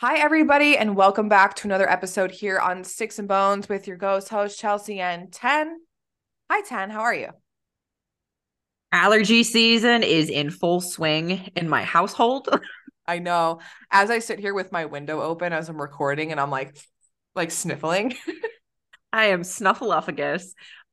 Hi, everybody, and welcome back to another episode here on Styx and Bones with your ghost host, Chelsea and Tenn. Hi, Tenn. How are you? Allergy season is in full swing in my household. I know. As I sit here with my window open as I'm recording and I'm like, like sniffling. I am snuffleupagus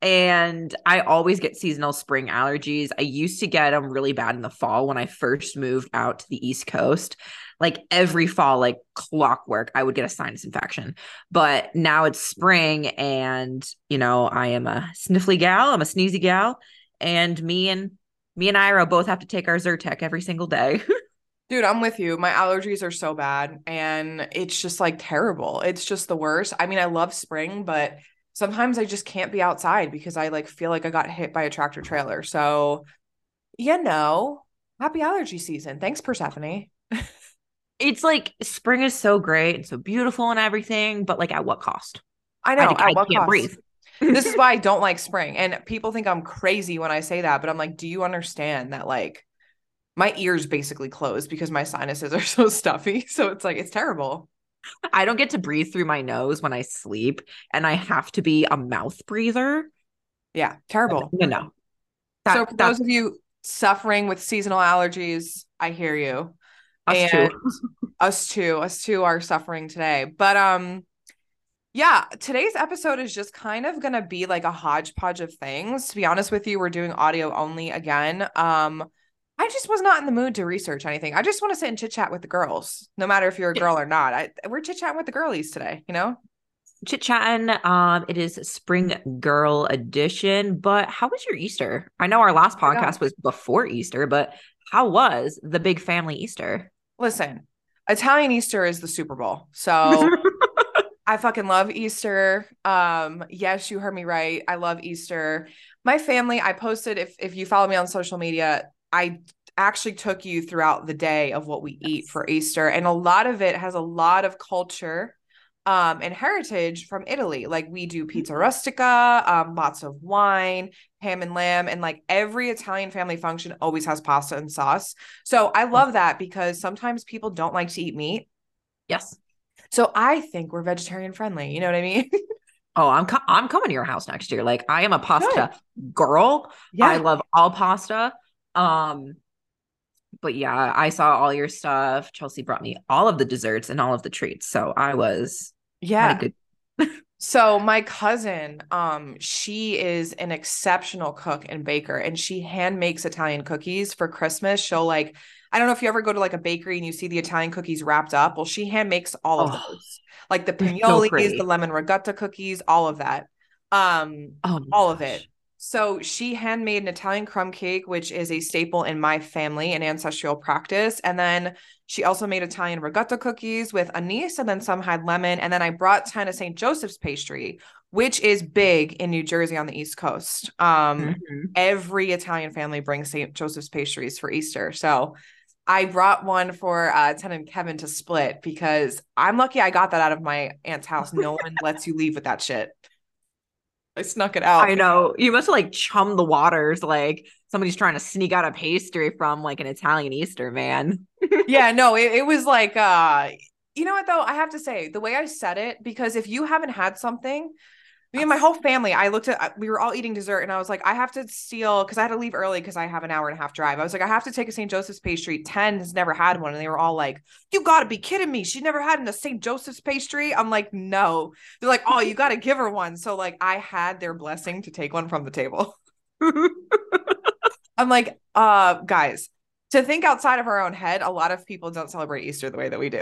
and I always get seasonal spring allergies. I used to get them really bad in the fall when I first moved out to the East Coast like every fall, like clockwork, I would get a sinus infection. But now it's spring and, you know, I am a sniffly gal, I'm a sneezy gal. And me and me and Ira both have to take our Zyrtec every single day. Dude, I'm with you. My allergies are so bad and it's just like terrible. It's just the worst. I mean, I love spring, but sometimes I just can't be outside because I like feel like I got hit by a tractor trailer. So, you know, happy allergy season. Thanks, Persephone. it's like spring is so great and so beautiful and everything, but like at what cost? I know. I, I can't cost? breathe. this is why I don't like spring. And people think I'm crazy when I say that, but I'm like, do you understand that like my ears basically close because my sinuses are so stuffy? So it's like it's terrible. I don't get to breathe through my nose when I sleep, and I have to be a mouth breather. Yeah, terrible. No, no. That, so for those of you suffering with seasonal allergies, I hear you. Us and too. us too. Us too are suffering today. But um yeah, today's episode is just kind of going to be like a hodgepodge of things. To be honest with you, we're doing audio only again. Um I just was not in the mood to research anything. I just want to sit and chit chat with the girls, no matter if you're a girl or not. I, we're chit chatting with the girlies today, you know? Chit chatting. Um, it is spring girl edition. But how was your Easter? I know our last podcast was before Easter, but how was the big family Easter? Listen, Italian Easter is the Super Bowl. So I fucking love Easter. Um, yes, you heard me right. I love Easter. My family, I posted if if you follow me on social media, I actually took you throughout the day of what we eat for Easter. And a lot of it has a lot of culture um, and heritage from Italy. Like we do pizza mm-hmm. rustica, um, lots of wine, ham and lamb, and like every Italian family function always has pasta and sauce. So I love that because sometimes people don't like to eat meat. Yes. So I think we're vegetarian friendly. You know what I mean? oh, I'm co- I'm coming to your house next year. Like I am a pasta Good. girl. Yeah. I love all pasta. Um, but yeah, I saw all your stuff. Chelsea brought me all of the desserts and all of the treats. So I was yeah. Good- so my cousin, um, she is an exceptional cook and baker, and she hand makes Italian cookies for Christmas. She'll like, I don't know if you ever go to like a bakery and you see the Italian cookies wrapped up. Well, she hand makes all of oh, those, like the pinoles, so the lemon ricotta cookies, all of that. Um, oh all gosh. of it. So she handmade an Italian crumb cake, which is a staple in my family and ancestral practice. And then she also made Italian ricotta cookies with anise, and then some had lemon. And then I brought Tenn of St. Joseph's pastry, which is big in New Jersey on the East Coast. Um, mm-hmm. Every Italian family brings St. Joseph's pastries for Easter. So I brought one for uh, Tenn and Kevin to split because I'm lucky I got that out of my aunt's house. No one lets you leave with that shit. I snuck it out. I know. You must have like chummed the waters like somebody's trying to sneak out a pastry from like an Italian Easter, man. yeah, no, it, it was like uh you know what though? I have to say, the way I said it, because if you haven't had something, me and my whole family, I looked at, we were all eating dessert and I was like, I have to steal because I had to leave early because I have an hour and a half drive. I was like, I have to take a St. Joseph's pastry. Tenn has never had one. And they were all like, You got to be kidding me. She never had a St. Joseph's pastry. I'm like, No. They're like, Oh, you got to give her one. So, like, I had their blessing to take one from the table. I'm like, uh, guys, to think outside of our own head, a lot of people don't celebrate Easter the way that we do.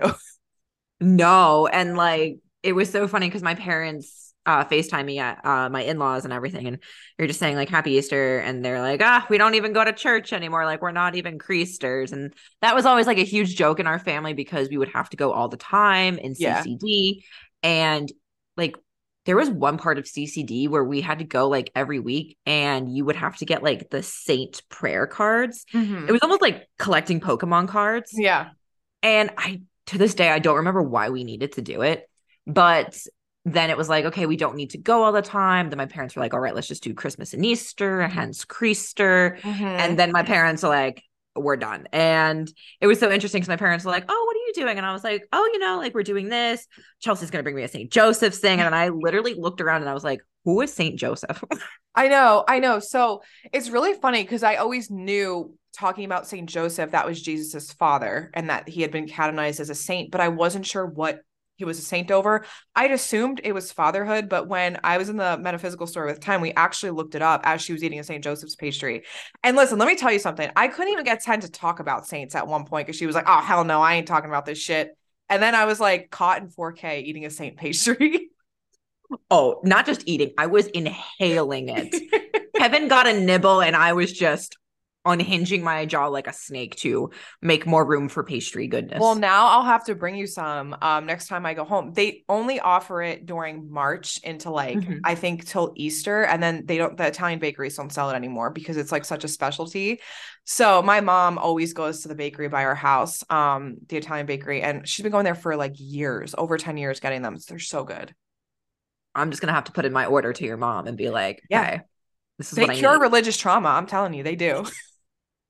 No. And like, it was so funny because my parents, uh, FaceTime me at uh, my in laws and everything. And you're just saying, like, Happy Easter. And they're like, ah, we don't even go to church anymore. Like, we're not even Creasters. And that was always like a huge joke in our family because we would have to go all the time in CCD. Yeah. And like, there was one part of CCD where we had to go like every week and you would have to get like the saint prayer cards. Mm-hmm. It was almost like collecting Pokemon cards. Yeah. And I, to this day, I don't remember why we needed to do it. But then it was like, okay, we don't need to go all the time. Then my parents were like, all right, let's just do Christmas and Easter, hence Creaster. Mm-hmm. And then my parents are like, we're done. And it was so interesting because my parents were like, oh, what are you doing? And I was like, Oh, you know, like we're doing this. Chelsea's gonna bring me a St. Joseph's thing. And then I literally looked around and I was like, Who is St. Joseph? I know, I know. So it's really funny because I always knew talking about St. Joseph, that was Jesus's father and that he had been canonized as a saint, but I wasn't sure what he was a saint over. I'd assumed it was fatherhood, but when I was in the metaphysical store with time, we actually looked it up as she was eating a St. Joseph's pastry. And listen, let me tell you something. I couldn't even get Tenn to talk about saints at one point because she was like, oh, hell no, I ain't talking about this shit. And then I was like caught in 4K eating a saint pastry. oh, not just eating, I was inhaling it. Kevin got a nibble and I was just unhinging my jaw like a snake to make more room for pastry goodness. Well, now I'll have to bring you some um next time I go home. They only offer it during March into like mm-hmm. I think till Easter and then they don't the Italian bakeries don't sell it anymore because it's like such a specialty. So my mom always goes to the bakery by our house, um the Italian bakery and she's been going there for like years, over 10 years getting them. They're so good. I'm just going to have to put in my order to your mom and be like, yeah. Okay, this is they cure religious trauma. I'm telling you, they do.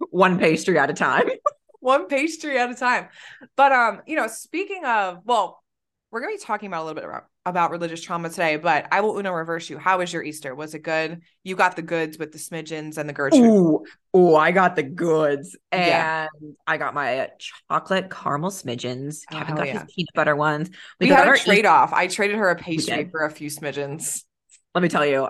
one pastry at a time. one pastry at a time. But um, you know, speaking of, well, we're gonna be talking about a little bit about, about religious trauma today, but I will Uno reverse you. How was your Easter? Was it good? You got the goods with the smidgens and the Gertrude. Oh, I got the goods. And yeah. I got my chocolate caramel smidgens. Oh, Kevin got yeah. his peanut butter ones. We, we had a trade off. I traded her a pastry for a few smidgens. Let me tell you,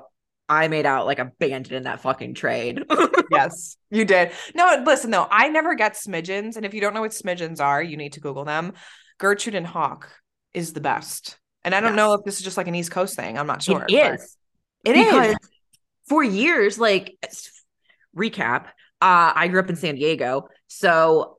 I made out like a bandit in that fucking trade. yes, you did. No, listen though, I never get smidgens, and if you don't know what smidgens are, you need to Google them. Gertrude and Hawk is the best, and I don't yes. know if this is just like an East Coast thing. I'm not sure. It is. It because is. For years, like recap, uh, I grew up in San Diego, so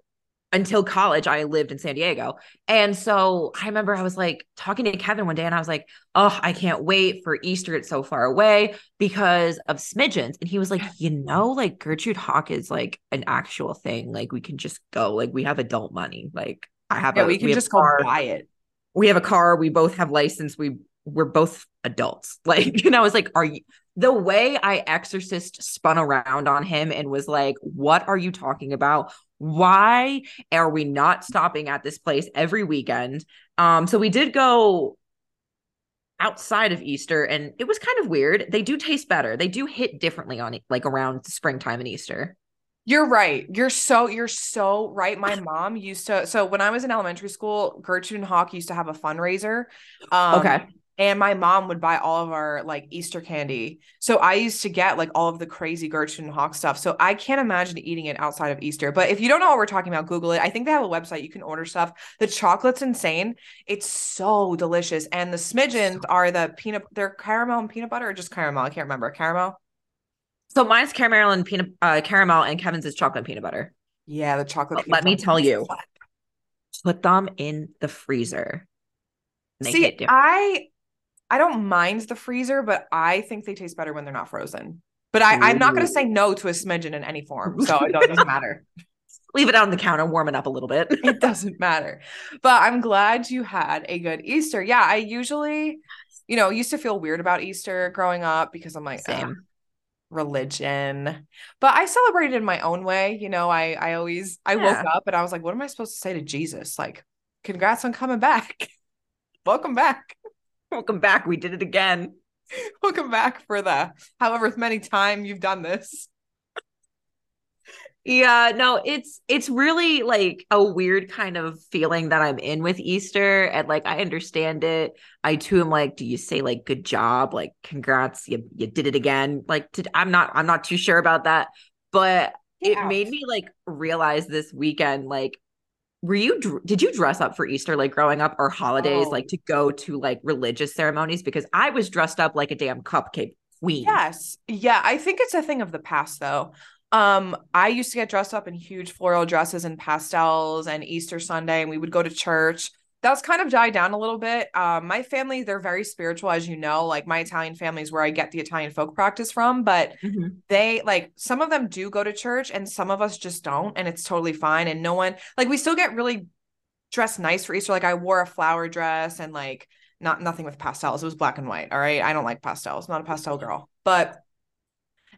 until college, I lived in San Diego. And so I remember I was like talking to Kevin one day and I was like, oh, I can't wait for Easter. It's so far away because of smidgens. And he was like, you know, like Gertrude Hawk is like an actual thing. Like we can just go, like we have adult money. Like I have yeah, a, we can we just go buy it. We have a car. We both have license. We we're both adults. Like, and I was like, are you the way I exorcist spun around on him and was like, what are you talking about? Why are we not stopping at this place every weekend? Um, so we did go outside of Easter and it was kind of weird. They do taste better. They do hit differently on like around springtime and Easter. You're right. You're so you're so right. My mom used to so when I was in elementary school, Gertrude and Hawk used to have a fundraiser. Um, okay and my mom would buy all of our like Easter candy. So I used to get like all of the crazy Gertrude and Hawk stuff. So I can't imagine eating it outside of Easter. But if you don't know what we're talking about, Google it. I think they have a website you can order stuff. The chocolate's insane. It's so delicious. And the smidgens are the peanut, they're caramel and peanut butter or just caramel. I can't remember. Caramel. So mine's caramel and peanut uh, caramel, and Kevin's is chocolate and peanut butter. Yeah, the chocolate. let me tell you, put them in the freezer. See, I I don't mind the freezer, but I think they taste better when they're not frozen. But I, I'm not going to say no to a smidgen in any form. So it doesn't matter. Leave it on the counter, warm it up a little bit. it doesn't matter. But I'm glad you had a good Easter. Yeah, I usually, you know, used to feel weird about Easter growing up because I'm like, Same. religion. But I celebrated in my own way. You know, I I always I yeah. woke up and I was like, what am I supposed to say to Jesus? Like, congrats on coming back. Welcome back. Welcome back. We did it again. Welcome back for the however many time you've done this. Yeah, no, it's it's really like a weird kind of feeling that I'm in with Easter and like I understand it. I too am like, do you say like good job, like congrats, you you did it again? Like to, I'm not I'm not too sure about that, but it made me like realize this weekend like were you did you dress up for Easter like growing up or holidays oh. like to go to like religious ceremonies because I was dressed up like a damn cupcake queen. Yes. Yeah, I think it's a thing of the past though. Um I used to get dressed up in huge floral dresses and pastels and Easter Sunday and we would go to church that's kind of died down a little bit. Um, my family, they're very spiritual, as you know. Like my Italian family is where I get the Italian folk practice from, but mm-hmm. they like some of them do go to church and some of us just don't, and it's totally fine. And no one like we still get really dressed nice for Easter. Like I wore a flower dress and like not nothing with pastels. It was black and white. All right. I don't like pastels, not a pastel girl, but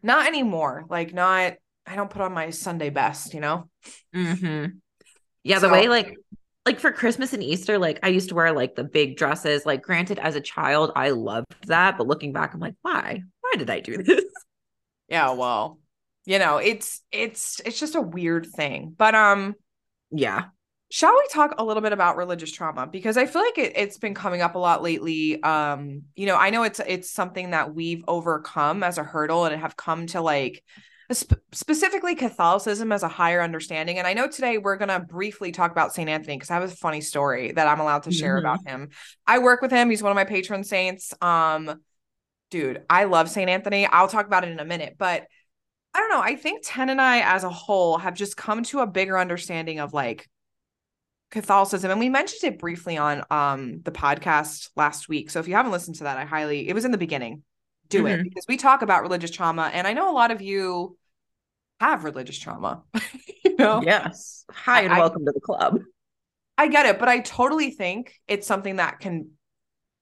not anymore. Like not I don't put on my Sunday best, you know? Mm-hmm. Yeah, the so, way like like for Christmas and Easter, like I used to wear like the big dresses. Like, granted, as a child, I loved that, but looking back, I'm like, why? Why did I do this? Yeah, well, you know, it's it's it's just a weird thing. But um, yeah. Shall we talk a little bit about religious trauma because I feel like it, it's been coming up a lot lately. Um, you know, I know it's it's something that we've overcome as a hurdle and have come to like sp- specifically Catholicism as a higher understanding. And I know today we're gonna briefly talk about Saint Anthony because I have a funny story that I'm allowed to share mm-hmm. about him. I work with him; he's one of my patron saints. Um, dude, I love Saint Anthony. I'll talk about it in a minute, but I don't know. I think Tenn and I, as a whole, have just come to a bigger understanding of like Catholicism, and we mentioned it briefly on um the podcast last week. So if you haven't listened to that, I highly it was in the beginning. Do mm-hmm. it because we talk about religious trauma, and I know a lot of you have religious trauma. you know, yes. Hi and I, welcome to the club. I get it, but I totally think it's something that can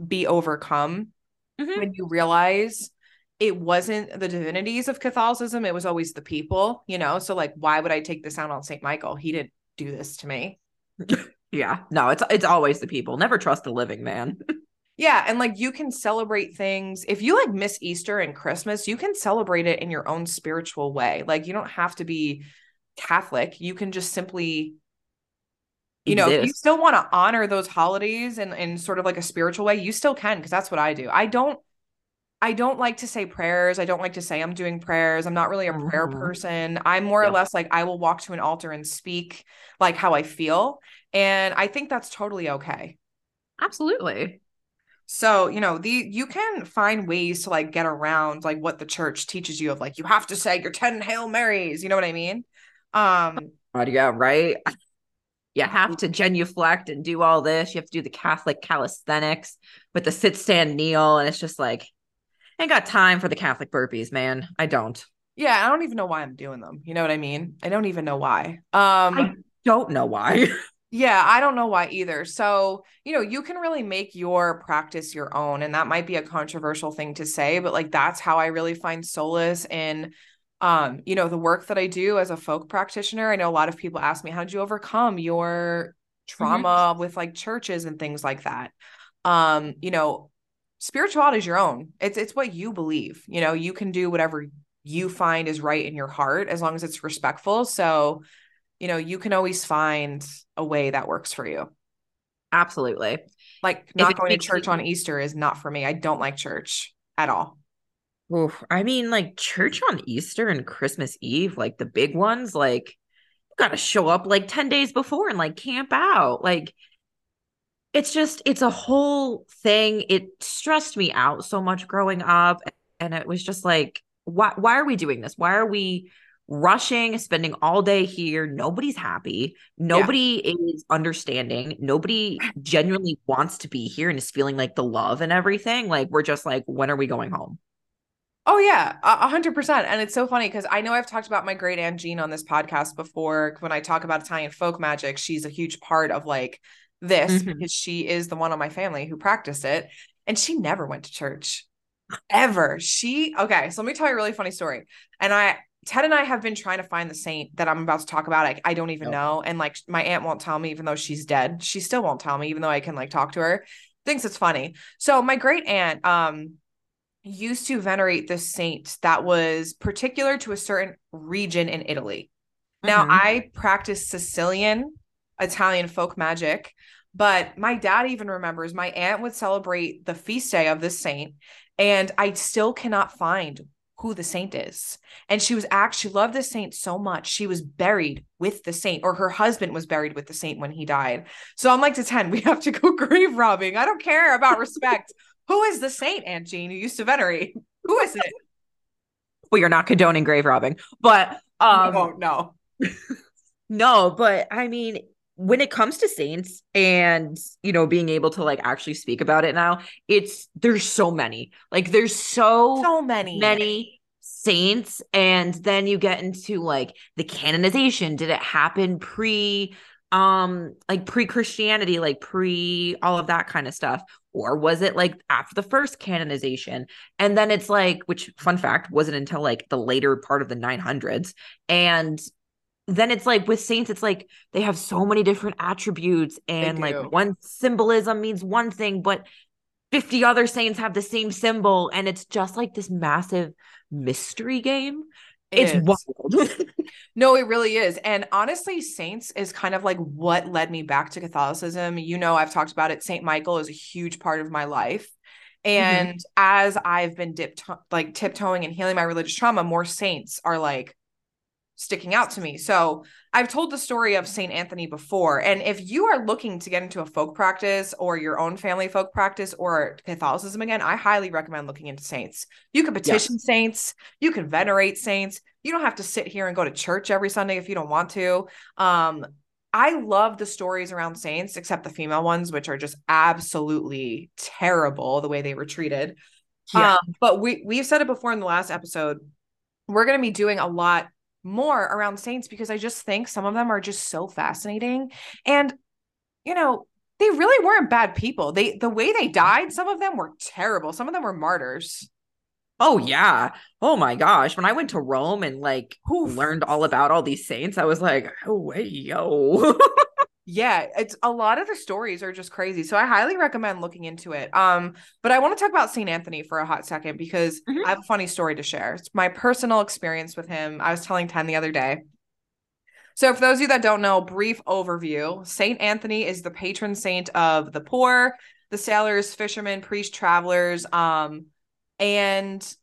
be overcome mm-hmm. when you realize it wasn't the divinities of Catholicism, it was always the people, you know? So like why would I take this out on St. Michael? He didn't do this to me. yeah. No, it's it's always the people. Never trust a living man. yeah, and like you can celebrate things. If you like miss Easter and Christmas, you can celebrate it in your own spiritual way. Like you don't have to be Catholic. You can just simply you know, if you still want to honor those holidays and in sort of like a spiritual way, you still can because that's what I do. I don't I don't like to say prayers. I don't like to say I'm doing prayers. I'm not really a mm-hmm. prayer person. I'm more yeah. or less like I will walk to an altar and speak like how I feel. And I think that's totally okay. Absolutely. So, you know, the you can find ways to like get around like what the church teaches you of like you have to say your 10 Hail Marys, you know what I mean? Um yeah, right. You have to genuflect and do all this. You have to do the Catholic calisthenics with the sit stand kneel and it's just like I ain't got time for the Catholic burpees, man. I don't. Yeah, I don't even know why I'm doing them. You know what I mean? I don't even know why. Um I don't know why. yeah, I don't know why either. So, you know, you can really make your practice your own and that might be a controversial thing to say, but like that's how I really find solace in um, you know, the work that I do as a folk practitioner. I know a lot of people ask me, how did you overcome your trauma mm-hmm. with like churches and things like that? Um, you know, spirituality is your own. It's it's what you believe. You know, you can do whatever you find is right in your heart as long as it's respectful. So, you know, you can always find a way that works for you. Absolutely. Like not going to church on Easter is not for me. I don't like church at all. Oof, I mean, like church on Easter and Christmas Eve, like the big ones, like you got to show up like 10 days before and like camp out. Like it's just it's a whole thing it stressed me out so much growing up and it was just like why why are we doing this why are we rushing spending all day here. Nobody's happy. Nobody yeah. is understanding. Nobody genuinely wants to be here and is feeling like the love and everything. Like we're just like when are we going home? Oh yeah, a hundred percent. And it's so funny because I know I've talked about my great aunt Jean on this podcast before. When I talk about Italian folk magic, she's a huge part of like this mm-hmm. because she is the one on my family who practiced it and she never went to church. Ever. She okay so let me tell you a really funny story. And i Tenn and i have been trying to find the saint that i'm about to talk about. I, I don't even know. And like my aunt won't tell me even though she's dead. She still won't tell me even though i can like talk to her. Thinks it's funny. So my great aunt um used to venerate this saint that was particular to a certain region in italy. Now mm-hmm. i practice sicilian Italian folk magic. But my dad even remembers my aunt would celebrate the feast day of this saint, and I still cannot find who the saint is. And she was actually loved the saint so much. She was buried with the saint, or her husband was buried with the saint when he died. So I'm like to Tenn, we have to go grave robbing. I don't care about respect. who is the saint, Aunt Jean, who used to venerate? Who is it? Well, you're not condoning grave robbing, but um no, no. no, but I mean, when it comes to saints and you know being able to like actually speak about it now it's there's so many. Like there's so so many. many saints and then you get into like the canonization. Did it happen pre um like pre-christianity like pre all of that kind of stuff? Or was it like after the first canonization? And then it's like which fun fact wasn't until like the later part of the 900s and then it's like with saints, it's like they have so many different attributes, and like one symbolism means one thing, but 50 other saints have the same symbol, and it's just like this massive mystery game. It's wild. No, it really is. And honestly, Saints is kind of like what led me back to Catholicism. You know, I've talked about it. St. Michael is a huge part of my life. Mm-hmm. And as I've been dip like tiptoeing and healing my religious trauma, more saints are like sticking out to me. So I've told the story of St. Anthony before. And if you are looking to get into a folk practice or your own family folk practice or Catholicism again, I highly recommend looking into saints. You can petition Yes. saints, you can venerate saints. You don't have to sit here and go to church every Sunday if you don't want to. Um, I love the stories around saints, except the female ones, which are just absolutely terrible the way they were treated. Yeah. Um, but we we've said it before in the last episode. We're going to be doing a lot more around saints because I just think some of them are just so fascinating. And you know, they really weren't bad people. They the way they died, some of them were terrible. Some of them were martyrs. Oh yeah. Oh my gosh. When I went to Rome and like Oof. learned all about all these saints, I was like, oh wait, yo. Yeah, it's a lot of the stories are just crazy. So I highly recommend looking into it. Um, but I want to talk about St. Anthony for a hot second because Mhm. I have a funny story to share. It's my personal experience with him. I was telling Tenn the other day. So for those of you that don't know, brief overview. St. Anthony is the patron saint of the poor, the sailors, fishermen, priests, travelers, um, and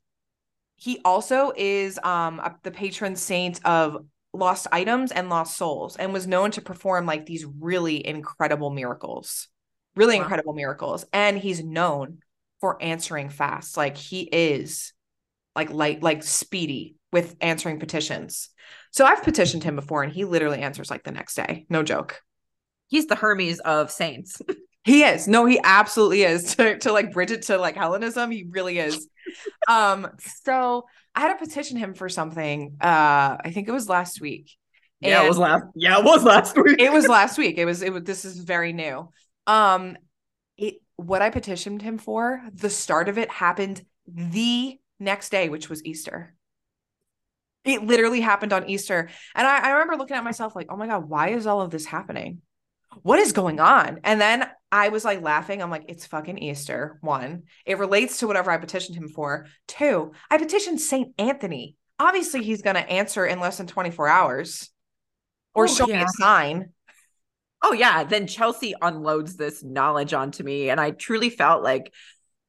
he also is um a- the patron saint of lost items and lost souls and was known to perform like these really incredible miracles really Wow. incredible miracles and he's known for answering fast like he is like light like speedy with answering petitions so i've petitioned him before and he literally answers like the next day no joke He's the Hermes of saints. he is. No, he absolutely is. To to like bridge it to like Hellenism, he really is. um, so I had to petition him for something. Uh, I think it was last week. Yeah, it was last. Yeah, it was last week. It was last week. It was it was this is very new. Um it what I petitioned him for, the start of it happened the next day, which was Easter. It literally happened on Easter. And I, I remember looking at myself like, oh my God, why is all of this happening? What is going on? And then I was like laughing. I'm like, it's fucking Easter. One, it relates to whatever I petitioned him for. Two, I petitioned Saint Anthony. Obviously, he's going to answer in less than 24 hours or Oh, show me a sign. Oh yeah. Then Chelsea unloads this knowledge onto me, and I truly felt like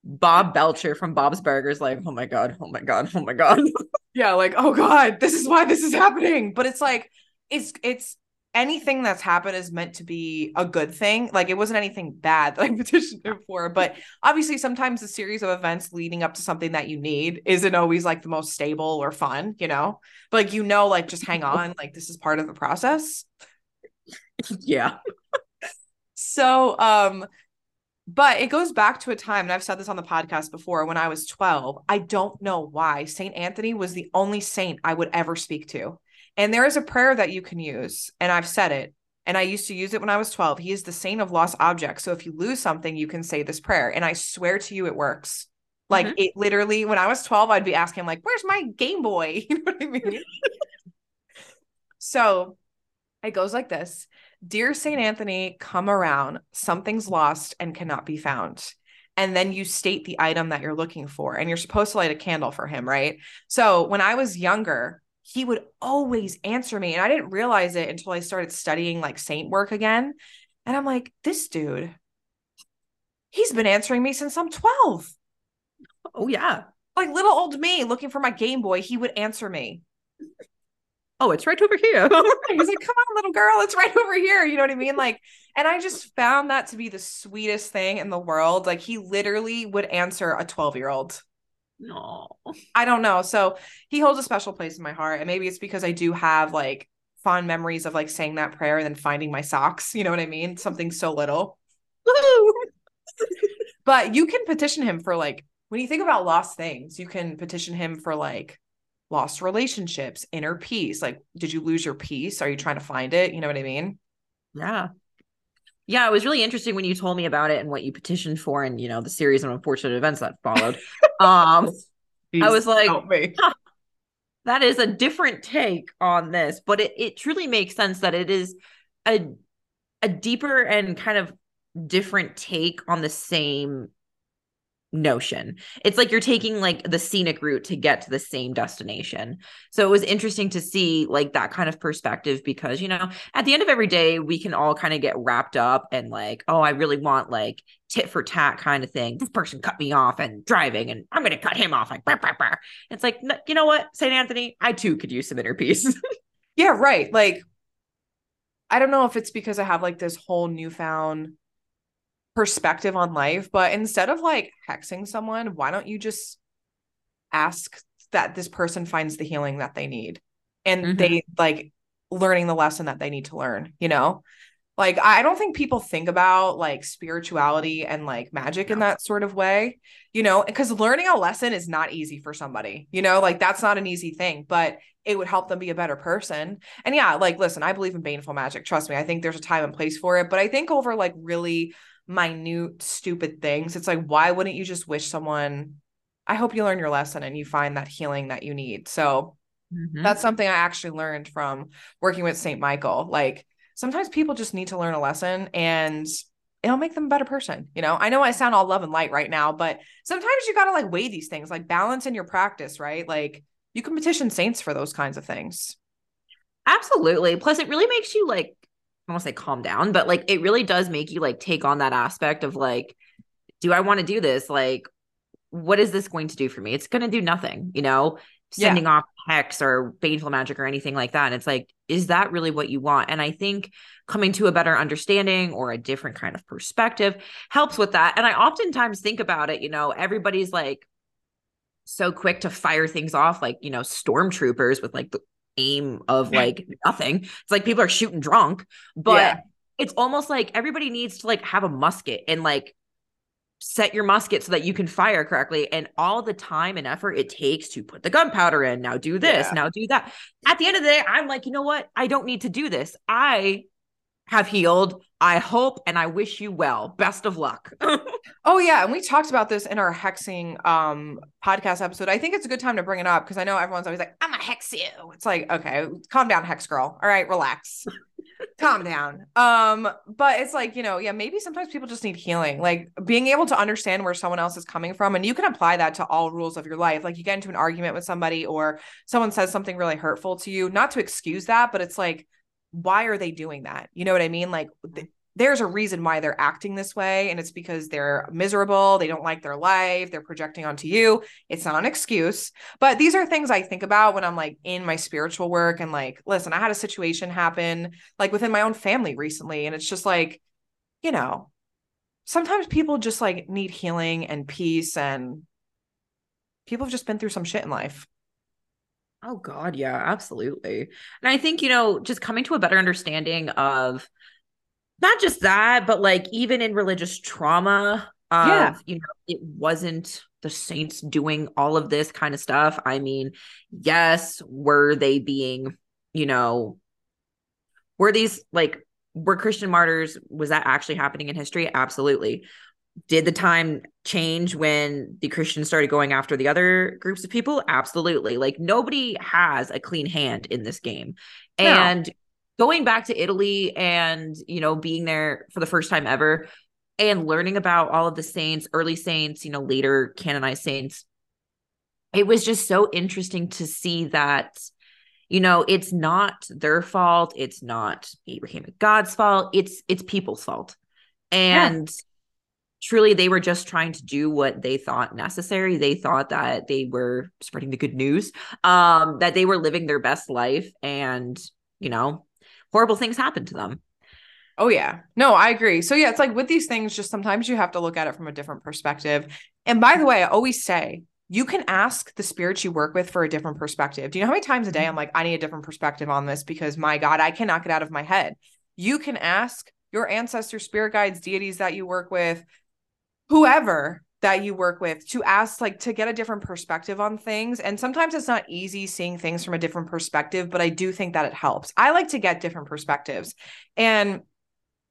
Bob Belcher from Bob's Burgers, like, oh my god, oh my god, oh my god. yeah like oh god this is why this is happening but it's like it's it's anything that's happened is meant to be a good thing like it wasn't anything bad that i petitioned him for but obviously sometimes the series of events leading up to something that you need isn't always like the most stable or fun you know but like you know like just hang on like this is part of the process yeah. So, um, but it goes back to a time, and I've said this on the podcast before when I was 12. I don't know why St. Anthony was the only saint I would ever speak to. And there is a prayer that you can use, and I've said it, and I used to use it when I was 12. He is the saint of lost objects. So if you lose something, you can say this prayer. And I swear to you, it works. Like Mhm. it literally, when I was 12, I'd be asking, like, where's my Game Boy? You know what I mean? so it goes like this Dear St. Anthony, come around. Something's lost and cannot be found. And then you state the item that you're looking for, and you're supposed to light a candle for him, right? So when I was younger, he would always answer me. And I didn't realize it until I started studying like saint work again. And I'm like, this dude, he's been answering me since I'm 12. Oh yeah. Like little old me looking for my Game Boy, he would answer me. Oh, it's right over here. He's like, come on, little girl, it's right over here. You know what I mean? Like, and I just found that to be the sweetest thing in the world. Like, he literally would answer a 12 year old. No. I don't know. So he holds a special place in my heart. And maybe it's because I do have like fond memories of like saying that prayer and then finding my socks. You know what I mean? Something so little. But you can petition him for like, when you think about lost things, you can petition him for like lost relationships, inner peace. Like, did you lose your peace? Are you trying to find it? You know what I mean? Yeah. Yeah, it was really interesting when you told me about it and what you petitioned for and you know the series of unfortunate events that followed. Um I was like, that is a different take on this, but it, it truly makes sense that it is a a deeper and kind of different take on the same notion. It's like you're taking like the scenic route to get to the same destination. So it was interesting to see like that kind of perspective because, you know, at the end of every day, we can all kind of get wrapped up and like, oh, I really want like tit for tat kind of thing. This person cut me off and driving and I'm going to cut him off. Like, bah, bah, bah. it's like, you know what, St. Anthony, I too could use some inner peace. yeah, right. Like, I don't know if it's because I have like this whole newfound perspective on life, but instead of like hexing someone, why don't you just ask that this person finds the healing that they need and mm-hmm. they like learning the lesson that they need to learn, you know? Like I don't think people think about like spirituality and like magic in that sort of way, you know, because learning a lesson is not easy for somebody, you know, like that's not an easy thing, but it would help them be a better person. And yeah, like listen, I believe in baneful magic. Trust me, I think there's a time and place for it, but I think over like really minute stupid things. It's like why wouldn't you just wish someone i hope you learn your lesson and you find that healing that you need. So mm-hmm. that's something i actually learned from working with saint michael. Like sometimes people just need to learn a lesson and it'll make them a better person you know? I know i sound all love and light right now but sometimes you got to like weigh these things like balance in your practice right? Like you can petition saints for those kinds of things. Absolutely. Plus it really makes you like I don't want to say calm down, but like it really does make you like take on that aspect of like, do I want to do this? Like, what is this going to do for me? It's going to do nothing, you know, sending yeah. off hex or baneful magic or anything like that. And it's like, is that really what you want? And I think coming to a better understanding or a different kind of perspective helps with that. And I oftentimes think about it, you know, everybody's like, so quick to fire things off like you know stormtroopers with like the aim of like nothing. It's like people are shooting drunk, but yeah. it's almost like everybody needs to like have a musket and like set your musket so that you can fire correctly and all the time and effort it takes to put the gunpowder in now do this yeah. now do that at the end of the day i'm like you know what i don't need to do this i have healed. I hope and I wish you well. Best of luck. oh yeah, and we talked about this in our hexing um podcast episode. I think it's a good time to bring it up because I know everyone's always like, "I'm a hex you." It's like, okay, calm down, hex girl. All right, relax. calm down. Um, but it's like, you know, yeah, maybe sometimes people just need healing. Like being able to understand where someone else is coming from and you can apply that to all rules of your life. Like you get into an argument with somebody or someone says something really hurtful to you, not to excuse that, but it's like why are they doing that? You know what I mean? Like th- there's a reason why they're acting this way and it's because they're miserable, they don't like their life, they're projecting onto you. It's not an excuse, but these are things I think about when I'm like in my spiritual work and like listen, I had a situation happen like within my own family recently and it's just like you know, sometimes people just like need healing and peace and people have just been through some shit in life. Oh God, yeah, absolutely. And I think, you know, just coming to a better understanding of not just that, but like even in religious trauma, of, yeah. you know, it wasn't the saints doing all of this kind of stuff. I mean, yes, were they being, you know, were these like were Christian martyrs, was that actually happening in history? Absolutely did the time change when the Christians started going after the other groups of people? Absolutely. Like nobody has a clean hand in this game. No. And going back to Italy and, you know, being there for the first time ever and learning about all of the saints, early saints, you know, later canonized saints, it was just so interesting to see that you know it's not their fault it's not abraham and god's fault it's it's people's fault and yeah truly they were just trying to do what they thought necessary. They thought that they were spreading the good news um that they were living their best life and you know horrible things happened to them. Oh yeah. No i agree. So yeah it's like with these things just sometimes you have to look at it from a different perspective. And by the way i always say you can ask the spirits you work with for a different perspective. Do you know how many times a day i'm like i need a different perspective on this because my god i cannot get out of my head. You can ask your ancestors spirit guides deities that you work with whoever that you work with to ask like to get a different perspective on things and sometimes it's not easy seeing things from a different perspective but i do think that it helps i like to get different perspectives and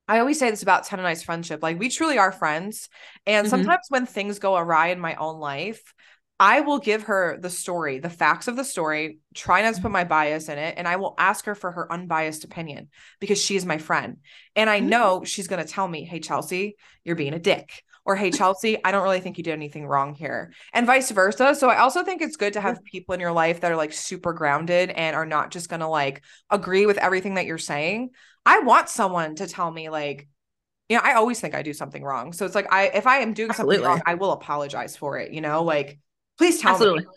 I always say this about Tenn Ice friendship. Like we truly are friends. And mm-hmm. sometimes when things go awry in my own life, I will give her the story, the facts of the story, try not to put my bias in it, and I will ask her for her unbiased opinion because she's my friend. And I Mhm. know she's going to tell me, hey, Chelsea, you're being a dick. Or, hey, Chelsea, I don't really think you did anything wrong here, and vice versa. So, I also think it's good to have people in your life that are like super grounded and are not just to like agree with everything that you're saying. I want someone to tell me, like, you know, I always think I do something wrong. So, it's like, I, if I am doing Absolutely. something wrong, I will apologize for it, you know, like, please tell Absolutely. me.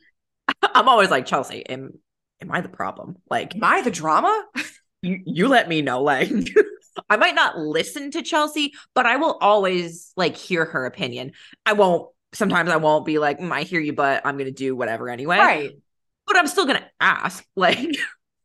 I'm always like, Chelsea, am am I the problem? Like Am I the drama? you you let me know. Like I might not listen to Chelsea, but I will always like hear her opinion. I won't sometimes I won't be like, mm, I hear you, but I'm gonna do whatever anyway. Right. But I'm still gonna ask. Like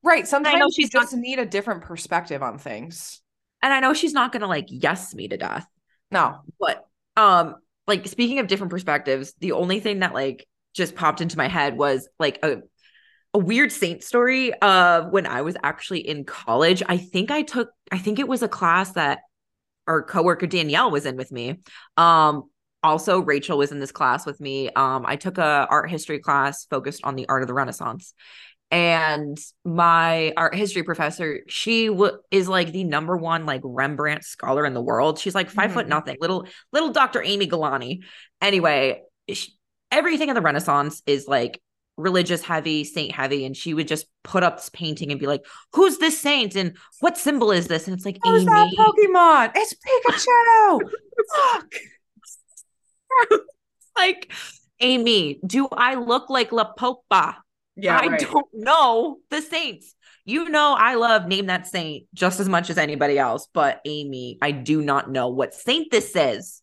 Right. Sometimes know you she's just need a different perspective on things. and I know she's not gonna like yes me to death. No. But um, like speaking of different perspectives, the only thing that like just popped into my head was like a a weird saint story of when I was actually in college. I think I took I think it was a class that our coworker Danielle was in with me. Um also Rachel was in this class with me. Um I took a art history class focused on the art of the Renaissance. And my art history professor, she w- is like the number one like Rembrandt scholar in the world. She's like 5 foot Mhm. nothing, little little Dr. Amy Galani. Anyway, she, everything in the Renaissance is like religious heavy, saint heavy, and she would just put up this painting and be like, "Who's this saint? And what symbol is this?" And it's like Who's Amy. that Pokemon? It's Pikachu. Fuck. like Amy, do I look like La Popa? Yeah. I don't know the saints. You know, I love name that saint just as much as anybody else, but Amy, I do not know what saint this is.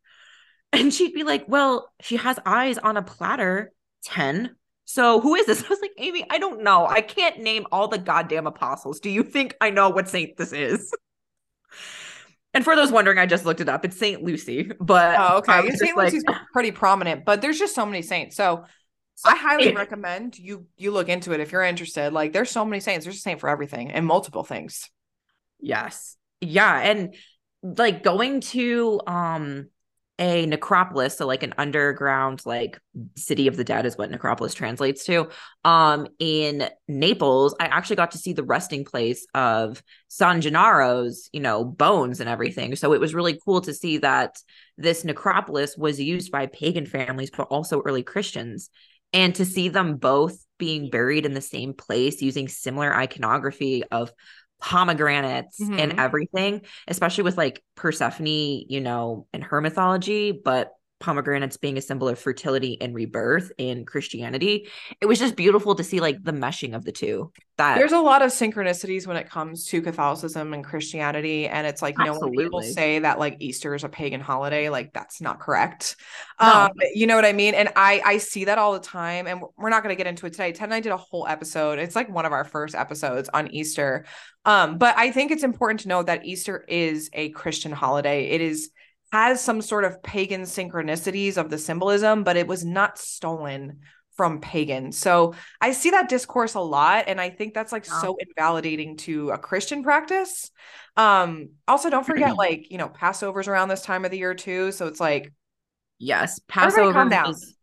And she'd be like, Well, she has eyes on a platter, Tenn. So who is this? I was like, Amy, I don't know. I can't name all the goddamn apostles. Do you think I know what saint this is? And for those wondering, I just looked it up. It's Saint Lucy, but Oh, okay. just Saint like, Lucy's pretty prominent, but there's just so many saints. So I highly it- recommend you you look into it if you're interested. Like there's so many saints. There's a saint for everything and multiple things. Yes. Yeah. And like going to um a necropolis, so like an underground like city of the dead is what necropolis translates to. Um in Naples, I actually got to see the resting place of San Gennaro's, you know, bones and everything. So it was really cool to see that this necropolis was used by pagan families, but also early Christians. And to see them both being buried in the same place using similar iconography of pomegranates Mhm. and everything, especially with like Persephone, you know, in her mythology, but pomegranates being a symbol of fertility and rebirth in Christianity. It was just beautiful to see like the meshing of the two. That There's a lot of synchronicities when it comes to Catholicism and Christianity. And it's like, know, when people Absolutely. say that like Easter is a pagan holiday, like that's not correct. No. Um, you know what I mean? And I I see that all the time. And we're not gonna get into it today. Tenn and I did a whole episode. It's like one of our first episodes on Easter. Um, but I think it's important to know that Easter is a Christian holiday. It is has some sort of pagan synchronicities of the symbolism, but it was not stolen from pagan. So I see that discourse a lot and I think that's like Yeah. so invalidating to a Christian practice. Um also don't forget like, you know, Passover's around this time of the year too, so it's like yes, Passover calm down. is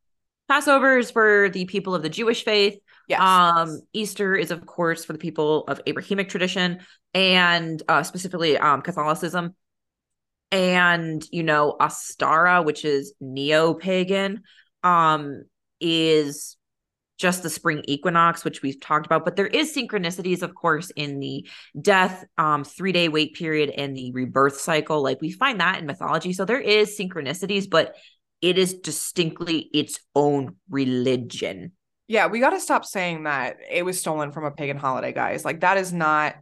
Passover is for the people of the Jewish faith. yes. Um, Easter is, of course, for the people of Abrahamic tradition and uh, specifically um, Catholicism. And, you know, Ostara, which is neo pagan, um, is just the spring equinox, which we've talked about. But there is synchronicities, of course, in the death, um, three day wait period and the rebirth cycle. Like we find that in mythology. So there is synchronicities, but it is distinctly its own religion. Yeah, we got to stop saying that it was stolen from a pagan holiday, guys. Like that is not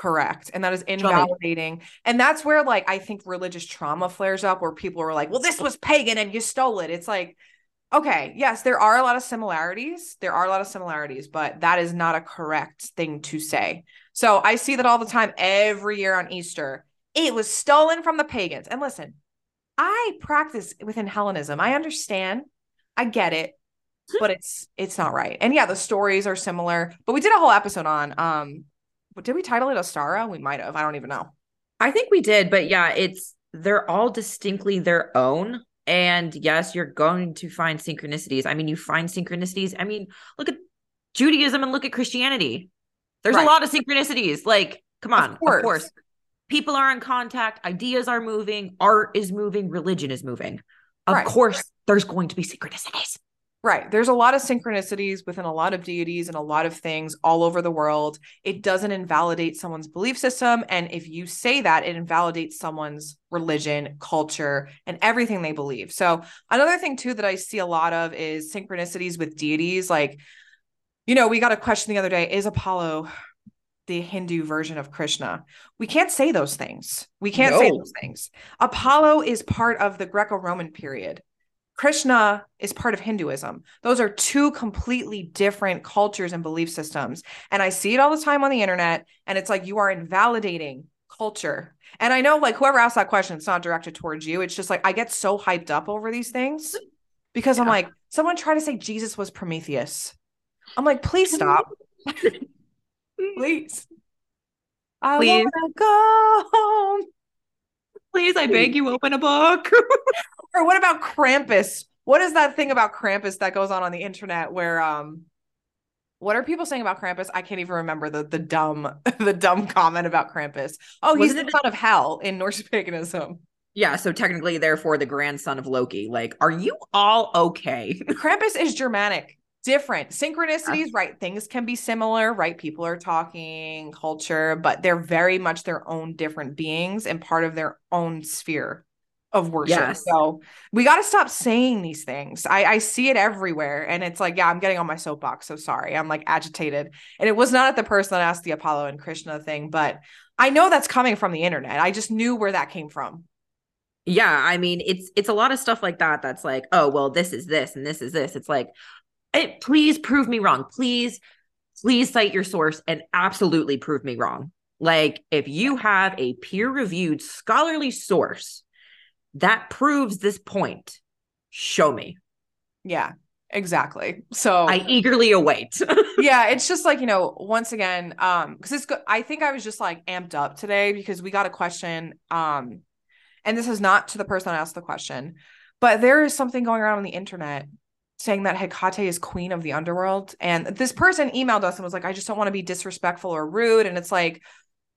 correct and that is invalidating. And that's where like I think religious trauma flares up where people are like, "Well, this was pagan and you stole it." It's like okay, yes, there are a lot of similarities. There are a lot of similarities, but that is not a correct thing to say. So I see that all the time every year on Easter. It was stolen from the pagans. And listen, I practice within Hellenism. I understand. I get it but it's it's not right. And yeah, the stories are similar. But we did a whole episode on um did we title it Ostara? We might have. I don't even know. I think we did, but yeah, it's they're all distinctly their own And yes, you're going to find synchronicities. I mean, you find synchronicities. I mean, look at Judaism and look at Christianity. There's right. a lot of synchronicities. Like, come on, of course. of course. People are in contact, ideas are moving, art is moving, religion is moving. Of right. course, there's going to be synchronicities. Right. There's a lot of synchronicities within a lot of deities and a lot of things all over the world. It doesn't invalidate someone's belief system. And if you say that, it invalidates someone's religion, culture, and everything they believe. So, another thing, too, that I see a lot of is synchronicities with deities. Like, you know, we got a question the other day is Apollo the Hindu version of Krishna? We can't say those things. We can't no. say those things. Apollo is part of the Greco Roman period. Krishna is part of Hinduism. Those are two completely different cultures and belief systems. And I see it all the time on the internet. And it's like you are invalidating culture. And I know, like, whoever asked that question, it's not directed towards you. It's just like I get so hyped up over these things because yeah. I'm like, someone tried to say Jesus was Prometheus. I'm like, please stop. please. I please. want to go home. Please, I beg you, open a book. or what about Krampus? What is that thing about Krampus that goes on on the internet where um what are people saying about Krampus? I can't even remember the the dumb the dumb comment about Krampus. Oh, he's Wasn't the son of hell in Norse paganism. Yeah, so technically, therefore, the grandson of Loki. Like, are you all okay? Krampus is Germanic different synchronicities right things can be similar right people are talking culture but they're very much their own different beings and part of their own sphere of worship. Yes. so we got to stop saying these things. I, I see it everywhere and it's like yeah i'm getting on my soapbox so sorry. I'm like agitated. And it was not at the person that asked the apollo and krishna thing but i know that's coming from the internet. I just knew where that came from. Yeah i mean it's it's a lot of stuff like that that's like oh well this is this and this is this. It's like it, please prove me wrong. Please, please cite your source and absolutely prove me wrong. Like, if you have a peer reviewed scholarly source that proves this point, show me. Yeah, exactly. So I eagerly await. yeah, it's just like, you know, once again, um, because it's good. I think I was just like amped up today because we got a question. Um, and this is not to the person that asked the question, but there is something going around on the internet saying that Hecate is queen of the underworld. And this person emailed us and was like, I just don't want to be disrespectful or rude. And it's like,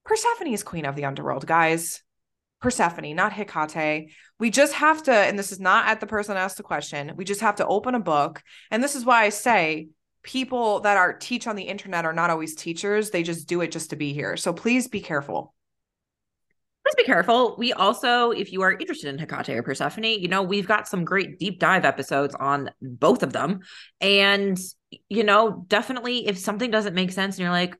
Persephone is queen of the underworld, guys. Persephone, not Hecate. We just have to, and this is not at the person asked the question, we just have to open a book. And this is why I say people that are teach on the internet are not always teachers. They just do it just to be here. So please be careful let's be careful. We also, if you are interested in Hecate or Persephone, you know, we've got some great deep dive episodes on both of them. And, you know, definitely if something doesn't make sense and you're like,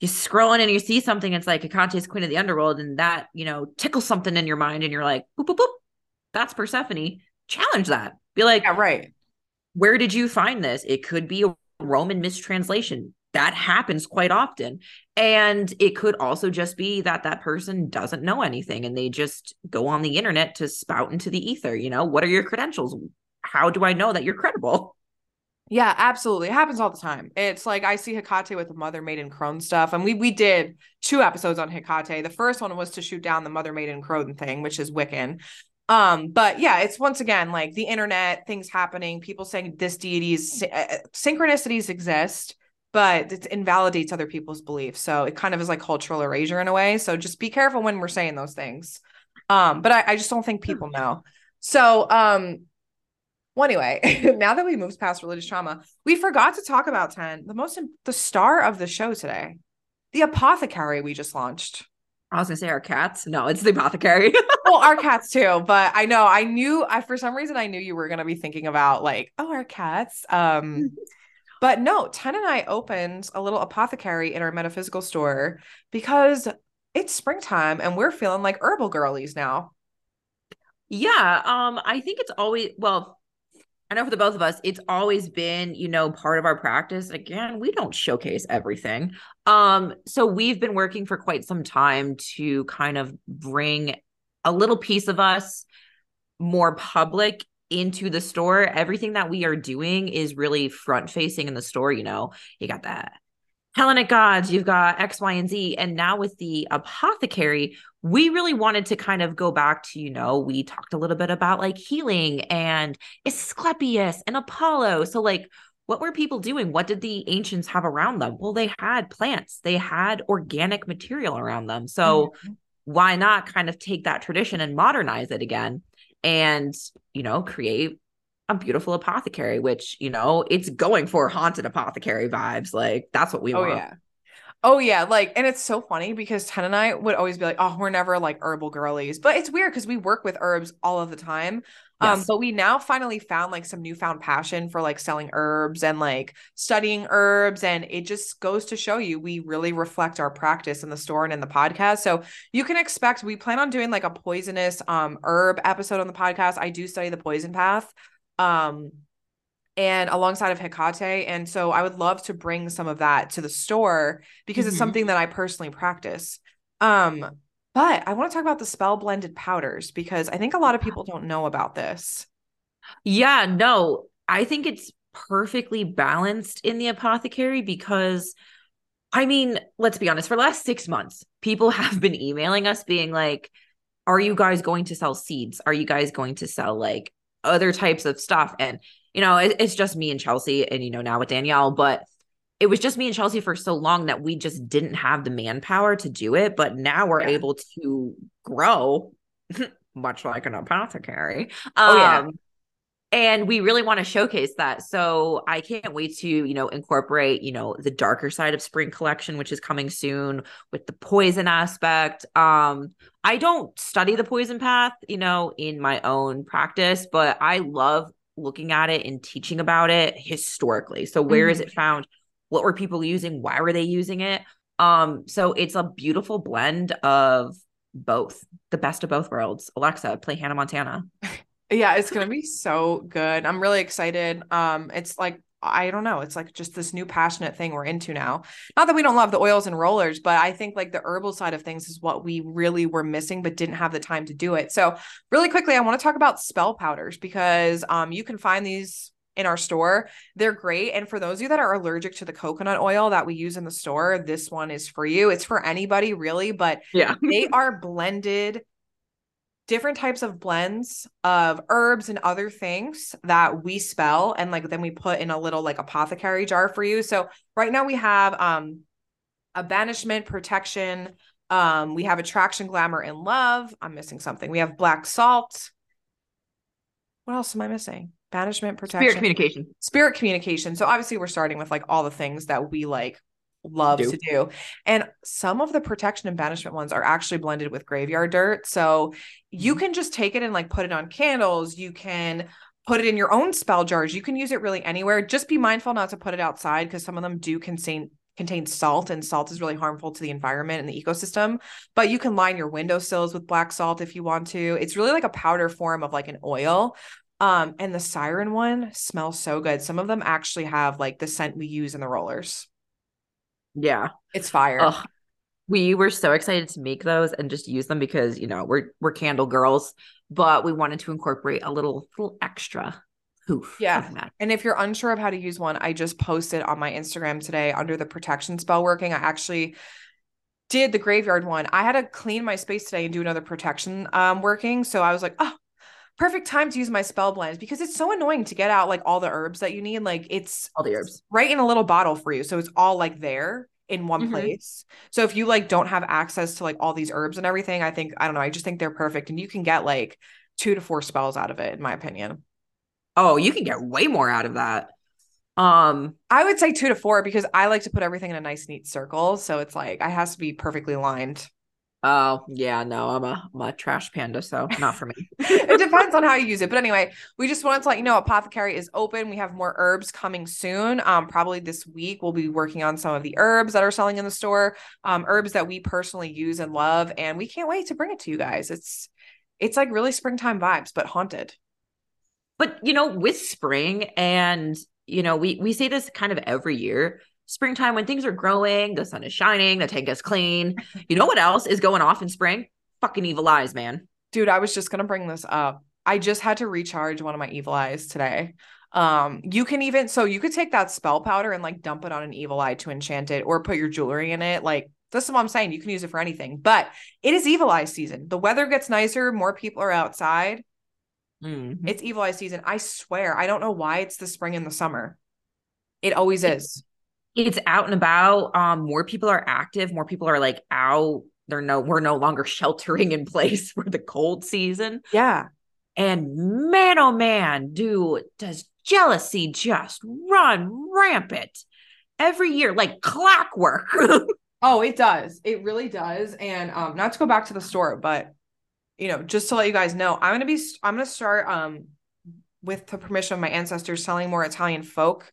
you're scrolling and you see something, it's like is queen of the underworld, and that, you know, tickles something in your mind, and you're like, boop, boop, boop, that's Persephone. Challenge that. Be like, yeah, right. Where did you find this? It could be a Roman mistranslation that happens quite often and it could also just be that that person doesn't know anything and they just go on the internet to spout into the ether you know what are your credentials how do i know that you're credible yeah absolutely it happens all the time it's like i see Hecate with the mother maiden crone stuff and we we did two episodes on Hecate. the first one was to shoot down the mother maiden crone thing which is wiccan um but yeah it's once again like the internet things happening people saying this deities uh, synchronicities exist but it invalidates other people's beliefs. So it kind of is like cultural erasure in a way. So just be careful when we're saying those things. Um, but I, I just don't think people know. So um well, anyway, now that we moved past religious trauma, we forgot to talk about Tenn, the most the star of the show today, the apothecary we just launched. I was gonna say our cats. No, it's the apothecary. well, our cats too, but I know I knew I for some reason I knew you were gonna be thinking about like, oh, our cats. Um But no, Tenn and I opened a little apothecary in our metaphysical store because it's springtime and we're feeling like herbal girlies now. Yeah, um, I think it's always well, I know for the both of us, it's always been, you know, part of our practice. Again, we don't showcase everything. Um, so we've been working for quite some time to kind of bring a little piece of us more public into the store, everything that we are doing is really front facing in the store. You know, you got that Hellenic gods, you've got X, Y, and Z. And now with the apothecary, we really wanted to kind of go back to, you know, we talked a little bit about like healing and Asclepius and Apollo. So, like, what were people doing? What did the ancients have around them? Well, they had plants, they had organic material around them. So, mm-hmm. why not kind of take that tradition and modernize it again and, you know, create a beautiful apothecary, which, you know, it's going for haunted apothecary vibes. Like, that's what we oh, want. Yeah. Oh yeah, like and it's so funny because Tenn and I would always be like, "Oh, we're never like herbal girlies," but it's weird because we work with herbs all of the time. Um, yes. Um, but we now finally found like some newfound passion for like selling herbs and like studying herbs, and it just goes to show you we really reflect our practice in the store and in the podcast. So you can expect we plan on doing like a poisonous um herb episode on the podcast. I do study the poison path. Um, and alongside of Hecate. And so I would love to bring some of that to the store because mm-hmm. it's something that I personally practice. Um, but I want to talk about the spell blended powders because I think a lot of people don't know about this. Yeah, no, I think it's perfectly balanced in the apothecary because I mean, let's be honest, for the last six months, people have been emailing us being like, Are you guys going to sell seeds? Are you guys going to sell like other types of stuff? And you know, it, it's just me and Chelsea, and you know, now with Danielle, but it was just me and Chelsea for so long that we just didn't have the manpower to do it. But now we're yeah. able to grow, much like an apothecary. Oh, yeah. Um, And we really want to showcase that so i can't wait to you know incorporate you know the darker side of spring collection which is coming soon with the poison aspect um i don't study the poison path you know in my own practice but i love looking at it and teaching about it historically. So where mm-hmm. is it found? What were people using? Why were they using it? Um, so it's a beautiful blend of both, the best of both worlds. Alexa, play Hannah Montana. yeah, it's gonna be so good. I'm really excited. Um, it's like I don't know. It's like just this new passionate thing we're into now. Not that we don't love the oils and rollers, but I think like the herbal side of things is what we really were missing, but didn't have the time to do it. So, really quickly, I want to talk about spell powders because um, you can find these in our store. They're great. And for those of you that are allergic to the coconut oil that we use in the store, this one is for you. It's for anybody really, but yeah, they are blended different types of blends of herbs and other things that we spell and like then we put in a little like apothecary jar for you. So right now we have um a banishment protection um we have attraction glamour and love. I'm missing something. We have black salt. What else am I missing? Banishment protection. Spirit communication. Spirit communication. So obviously we're starting with like all the things that we like love do. to do. And some of the protection and banishment ones are actually blended with graveyard dirt. So you mm-hmm. can just take it and like put it on candles. You can put it in your own spell jars. You can use it really anywhere. Just be mindful not to put it outside because some of them do contain contain salt and salt is really harmful to the environment and the ecosystem but you can line your windowsills with black salt if you want to it's really like a powder form of like an oil um and the siren one smells so good some of them actually have like the scent we use in the rollers yeah. It's fire. Ugh. We were so excited to make those and just use them because, you know, we're we're candle girls, but we wanted to incorporate a little little extra hoof. Yeah. And if you're unsure of how to use one, I just posted on my Instagram today under the protection spell working. I actually did the graveyard one. I had to clean my space today and do another protection um working. So I was like, oh, perfect time to use my spell blends because it's so annoying to get out like all the herbs that you need. Like it's all the herbs right in a little bottle for you. So it's all like there in one mm-hmm. place. So if you like don't have access to like all these herbs and everything, I think I don't know, I just think they're perfect and you can get like 2 to 4 spells out of it in my opinion. Oh, you can get way more out of that. Um I would say 2 to 4 because I like to put everything in a nice neat circle, so it's like I has to be perfectly lined. Oh yeah, no, I'm a I'm a trash panda, so not for me. it depends on how you use it. But anyway, we just wanted to let you know Apothecary is open. We have more herbs coming soon. Um, probably this week we'll be working on some of the herbs that are selling in the store. Um, herbs that we personally use and love, and we can't wait to bring it to you guys. It's it's like really springtime vibes, but haunted. But you know, with spring and you know, we we say this kind of every year springtime when things are growing, the sun is shining, the tank is clean. You know what else is going off in spring? Fucking evil eyes, man. Dude, I was just gonna bring this up. I just had to recharge one of my evil eyes today. Um, you can even so you could take that spell powder and like dump it on an evil eye to enchant it or put your jewelry in it. Like this is what I'm saying. You can use it for anything, but it is evil eye season. The weather gets nicer, more people are outside. Mhm. It's evil eye season. I swear. I don't know why it's the spring and the summer. It always is. It's out and about. Um, more people are active. More people are like out. They're no, we're no longer sheltering in place for the cold season. Yeah. And man, oh man, dude, does jealousy just run rampant every year like clockwork? Oh, it does. It really does. And um, not to go back to the store, but you know, just to let you guys know, I'm gonna be I'm gonna start um with the permission of my ancestors selling more Italian folk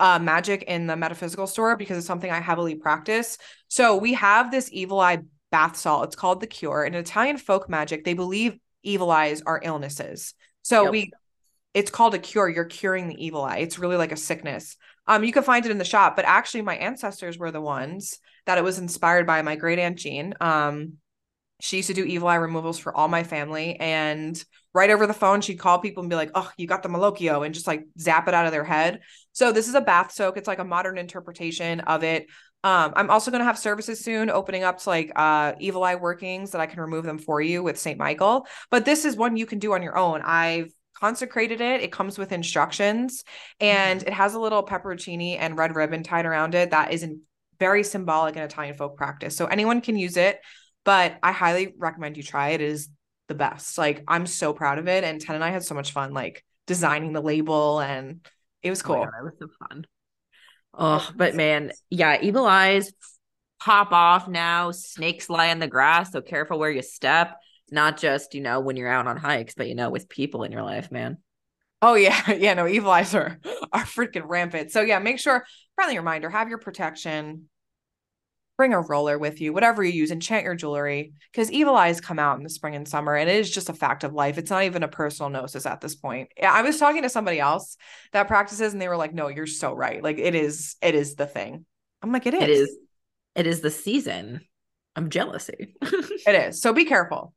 uh magic in the metaphysical store because it's something I heavily practice. So we have this evil eye bath salt. It's called the cure. In Italian folk magic, they believe evil eyes are illnesses. So Yep. we it's called a cure. You're curing the evil eye. It's really like a sickness. Um, you can find it in the shop, but actually my ancestors were the ones that it was inspired by my great aunt Jean. Um, she used to do evil eye removals for all my family, and right over the phone, she'd call people and be like, "Oh, you got the malocchio," and just like zap it out of their head. So this is a bath soak. It's like a modern interpretation of it. Um, I'm also going to have services soon opening up to like uh evil eye workings that I can remove them for you with St. Michael. But this is one you can do on your own. I've consecrated it. It comes with instructions and it has a little pepperoncini and red ribbon tied around it that is in very symbolic in Italian folk practice. So anyone can use it, but I highly recommend you try it. It is the best. Like I'm so proud of it. And Tenn and I had so much fun like designing the label and it was Oh cool. God, that was so fun. Oh, but man, yeah, evil eyes pop off now. Snakes lie in the grass, so careful where you step. Not just, you know, when you're out on hikes, but you know, with people in your life, man. Oh yeah, yeah. No, evil eyes are are freaking rampant. So yeah, make sure friendly reminder: have your protection. Bring a roller with you, whatever you use. Enchant your jewelry because evil eyes come out in the spring and summer, and it is just a fact of life. It's not even a personal gnosis at this point. I was talking to somebody else that practices, and they were like, "No, you're so right. Like it is, it is the thing." I'm like, "It is, It is it is the season of jealousy. it is." So be careful.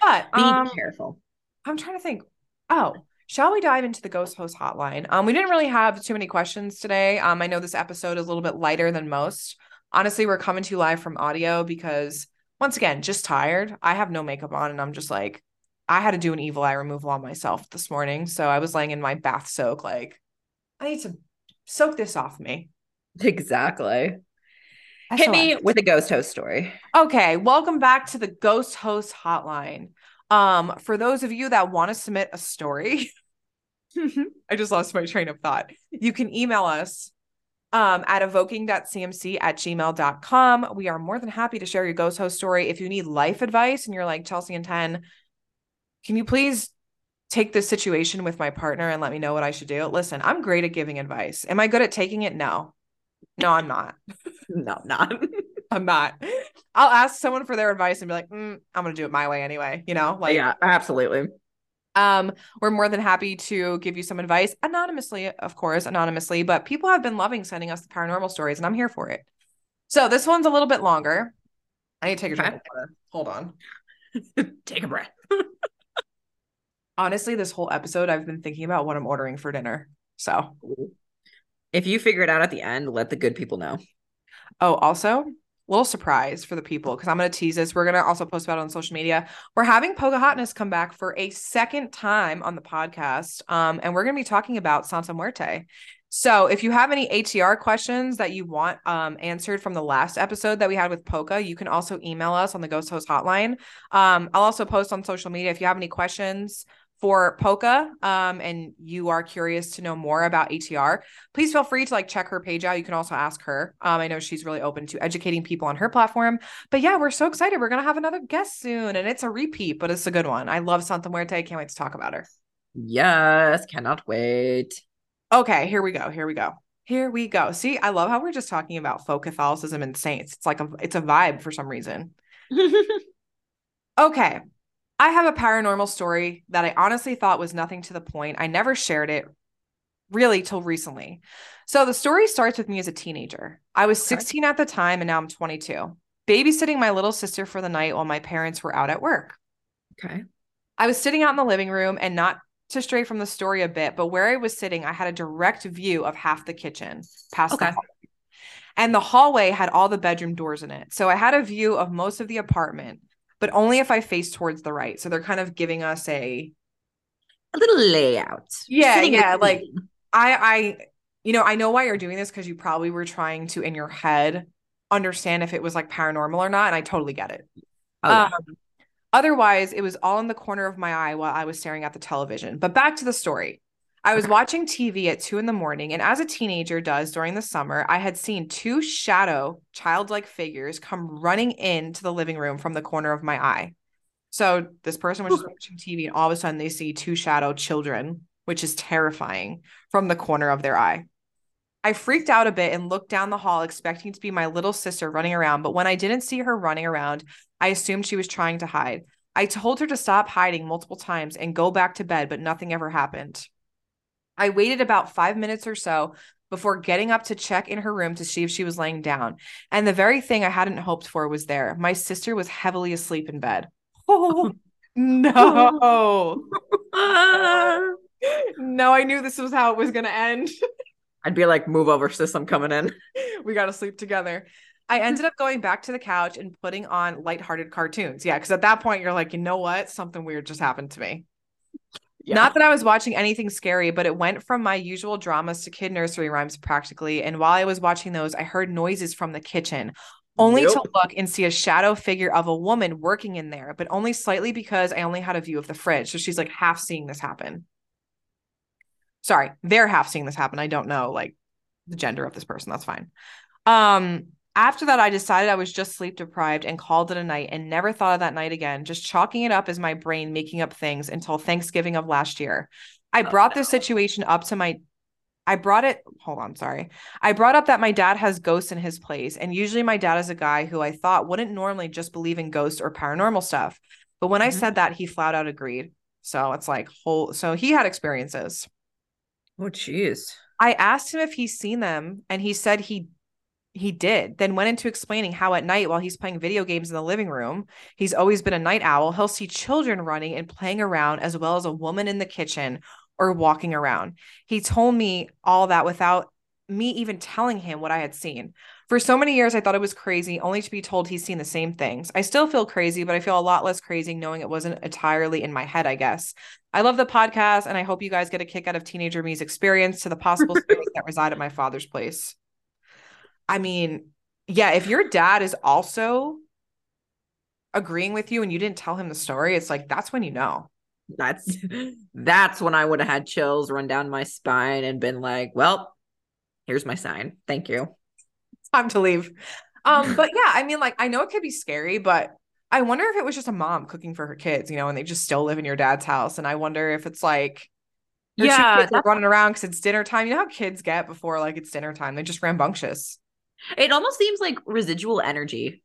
But Be um, careful. I'm trying to think. Oh, shall we dive into the ghost host hotline? Um, we didn't really have too many questions today. Um, I know this episode is a little bit lighter than most. Honestly, we're coming to you live from audio because once again, just tired. I have no makeup on and I'm just like, I had to do an evil eye removal on myself this morning. So I was laying in my bath soak, like, I need to soak this off me. Exactly. Hit me with a ghost host story. Okay, welcome back to the Ghost Host Hotline. Um, for those of you that want to submit a story, I just lost my train of thought. You can email us um, at evoking.cmc at gmail.com. We are more than happy to share your ghost host story. If you need life advice and you're like, Chelsea and Tenn, can you please take this situation with my partner and let me know what I should do? Listen, I'm great at giving advice. Am I good at taking it? No. No, I'm not. no, I'm not. I'm not. I'll ask someone for their advice and be like, mm, I'm gonna do it my way anyway. You know, like yeah, absolutely. Um, we're more than happy to give you some advice anonymously, of course, anonymously. But people have been loving sending us the paranormal stories, and I'm here for it. So this one's a little bit longer. I need to take a drink. Hold on. Take a breath. Honestly, this whole episode, I've been thinking about what I'm ordering for dinner. So, If you figure it out at the end, let the good people know. oh, also, little surprise for the people because I'm going to tease this. We're going to also post about it on social media. We're having Poga Hotness come back for a second time on the podcast. Um, and we're going to be talking about Santa Muerte. So if you have any ATR questions that you want um, answered from the last episode that we had with Poca, you can also email us on the Ghost Host Hotline. Um, I'll also post on social media if you have any questions for Poca um, and you are curious to know more about ATR, please feel free to like check her page out. You can also ask her. Um, I know she's really open to educating people on her platform. But yeah, we're so excited. We're gonna have another guest soon, and it's a repeat, but it's a good one. I love Santa Muerte. Can't wait to talk about her. Yes, cannot wait. Okay, here we go. Here we go. Here we go. See, I love how we're just talking about folk Catholicism and saints. It's like a it's a vibe for some reason. Okay. I have a paranormal story that I honestly thought was nothing to the point. I never shared it really till recently. So the story starts with me as a teenager. I was Okay. 16 at the time and now I'm 22, babysitting my little sister for the night while my parents were out at work. okay. I was sitting out in the living room and not to stray from the story a bit, but where I was sitting, I had a direct view of half the kitchen past Okay. the hallway. And the hallway had all the bedroom doors in it. So I had a view of most of the apartment, but only if I face towards the right. So they're kind of giving us a A little layout. Yeah, yeah, like-. I I you know, I know why you're doing this because you probably were trying to in your head understand if it was like paranormal or not, and I totally get it. Oh, yeah. Um, otherwise, it was all in the corner of my eye while I was staring at the television. But back to the story. I was watching TV at two in the morning, and as a teenager does during the summer, I had seen two shadow, childlike figures come running into the living room from the corner of my eye. So this person was just watching TV, and all of a sudden they see two shadow children, which is terrifying, from the corner of their eye. I freaked out a bit and looked down the hall, expecting to be my little sister running around. But when I didn't see her running around, I assumed she was trying to hide. I told her to stop hiding multiple times and go back to bed, but nothing ever happened. I waited about five minutes or so before getting up to check in her room to see if she was laying down. And the very thing I hadn't hoped for was there. My sister was heavily asleep in bed. Oh, no. No, I knew this was how it was going to end. I'd be like, move over, sis. I'm coming in. we got to sleep together. I ended up going back to the couch and putting on lighthearted cartoons. Yeah, because at that point, you're like, you know what? Something weird just happened to me. Not that I was watching anything scary, but it went from my usual dramas to kid nursery rhymes practically. And while I was watching those, I heard noises from the kitchen, only to look and see a shadow figure of a woman working in there, but only slightly because I only had a view of the fridge. So she's like half seeing this happen. Sorry, they're half seeing this happen. I don't know like the gender of this person. That's fine. Um, after that, I decided I was just sleep deprived and called it a night and never thought of that night again, just chalking it up as my brain making up things until Thanksgiving of last year. I Oh, brought this situation up to my I brought it, hold on, sorry. I brought up that my dad has ghosts in his place, and usually my dad is a guy who I thought wouldn't normally just believe in ghosts or paranormal stuff. But when I Mhm. said that, he flat out agreed. So it's like whole so he had experiences. Oh, jeez. I asked him if he's seen them, and he said he he did. Then went into explaining how at night while he's playing video games in the living room, he's always been a night owl. He'll see children running and playing around as well as a woman in the kitchen or walking around. He told me all that without me even telling him what I had seen. For so many years, I thought it was crazy, only to be told he's seen the same things. I still feel crazy, but I feel a lot less crazy knowing it wasn't entirely in my head, I guess. I love the podcast, and I hope you guys get a kick out of teenager me's experience to the possible spirits that reside at my father's place. I mean, yeah, if your dad is also agreeing with you and you didn't tell him the story, it's like that's when you know. That's that's when I would have had chills run down my spine and been like, well, here's my sign. Thank you. Time to leave. Um, but yeah, I mean, like I know it could be scary, but I wonder if it was just a mom cooking for her kids, you know, and they just still live in your dad's house. And I wonder if it's like Yeah, kids are that's- running around because it's dinner time. You know how kids get before like it's dinner time. They're just rambunctious. It almost seems like residual energy.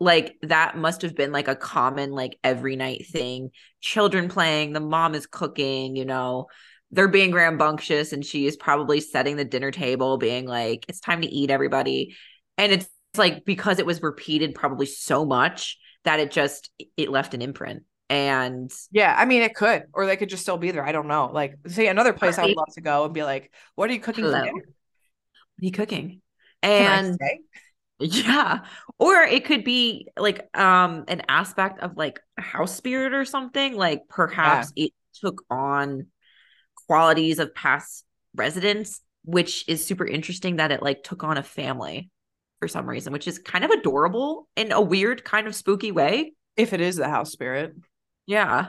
Like that must have been like a common, like every night thing. Children playing, the mom is cooking, you know, they're being rambunctious, and she is probably setting the dinner table, being like, it's time to eat, everybody. And it's like because it was repeated probably so much that it just it left an imprint. And Yeah, I mean it could, or they could just still be there. I don't know. Like, say another place I would love to go and be like, "What are you cooking for dinner?" what are you cooking? And? Yeah. Or it could be like um an aspect of like a house spirit or something. Like perhaps it took on qualities of past residents, which is super interesting that it like took on a family for some reason, which is kind of adorable in a weird kind of spooky way. if it is the house spirit. Yeah.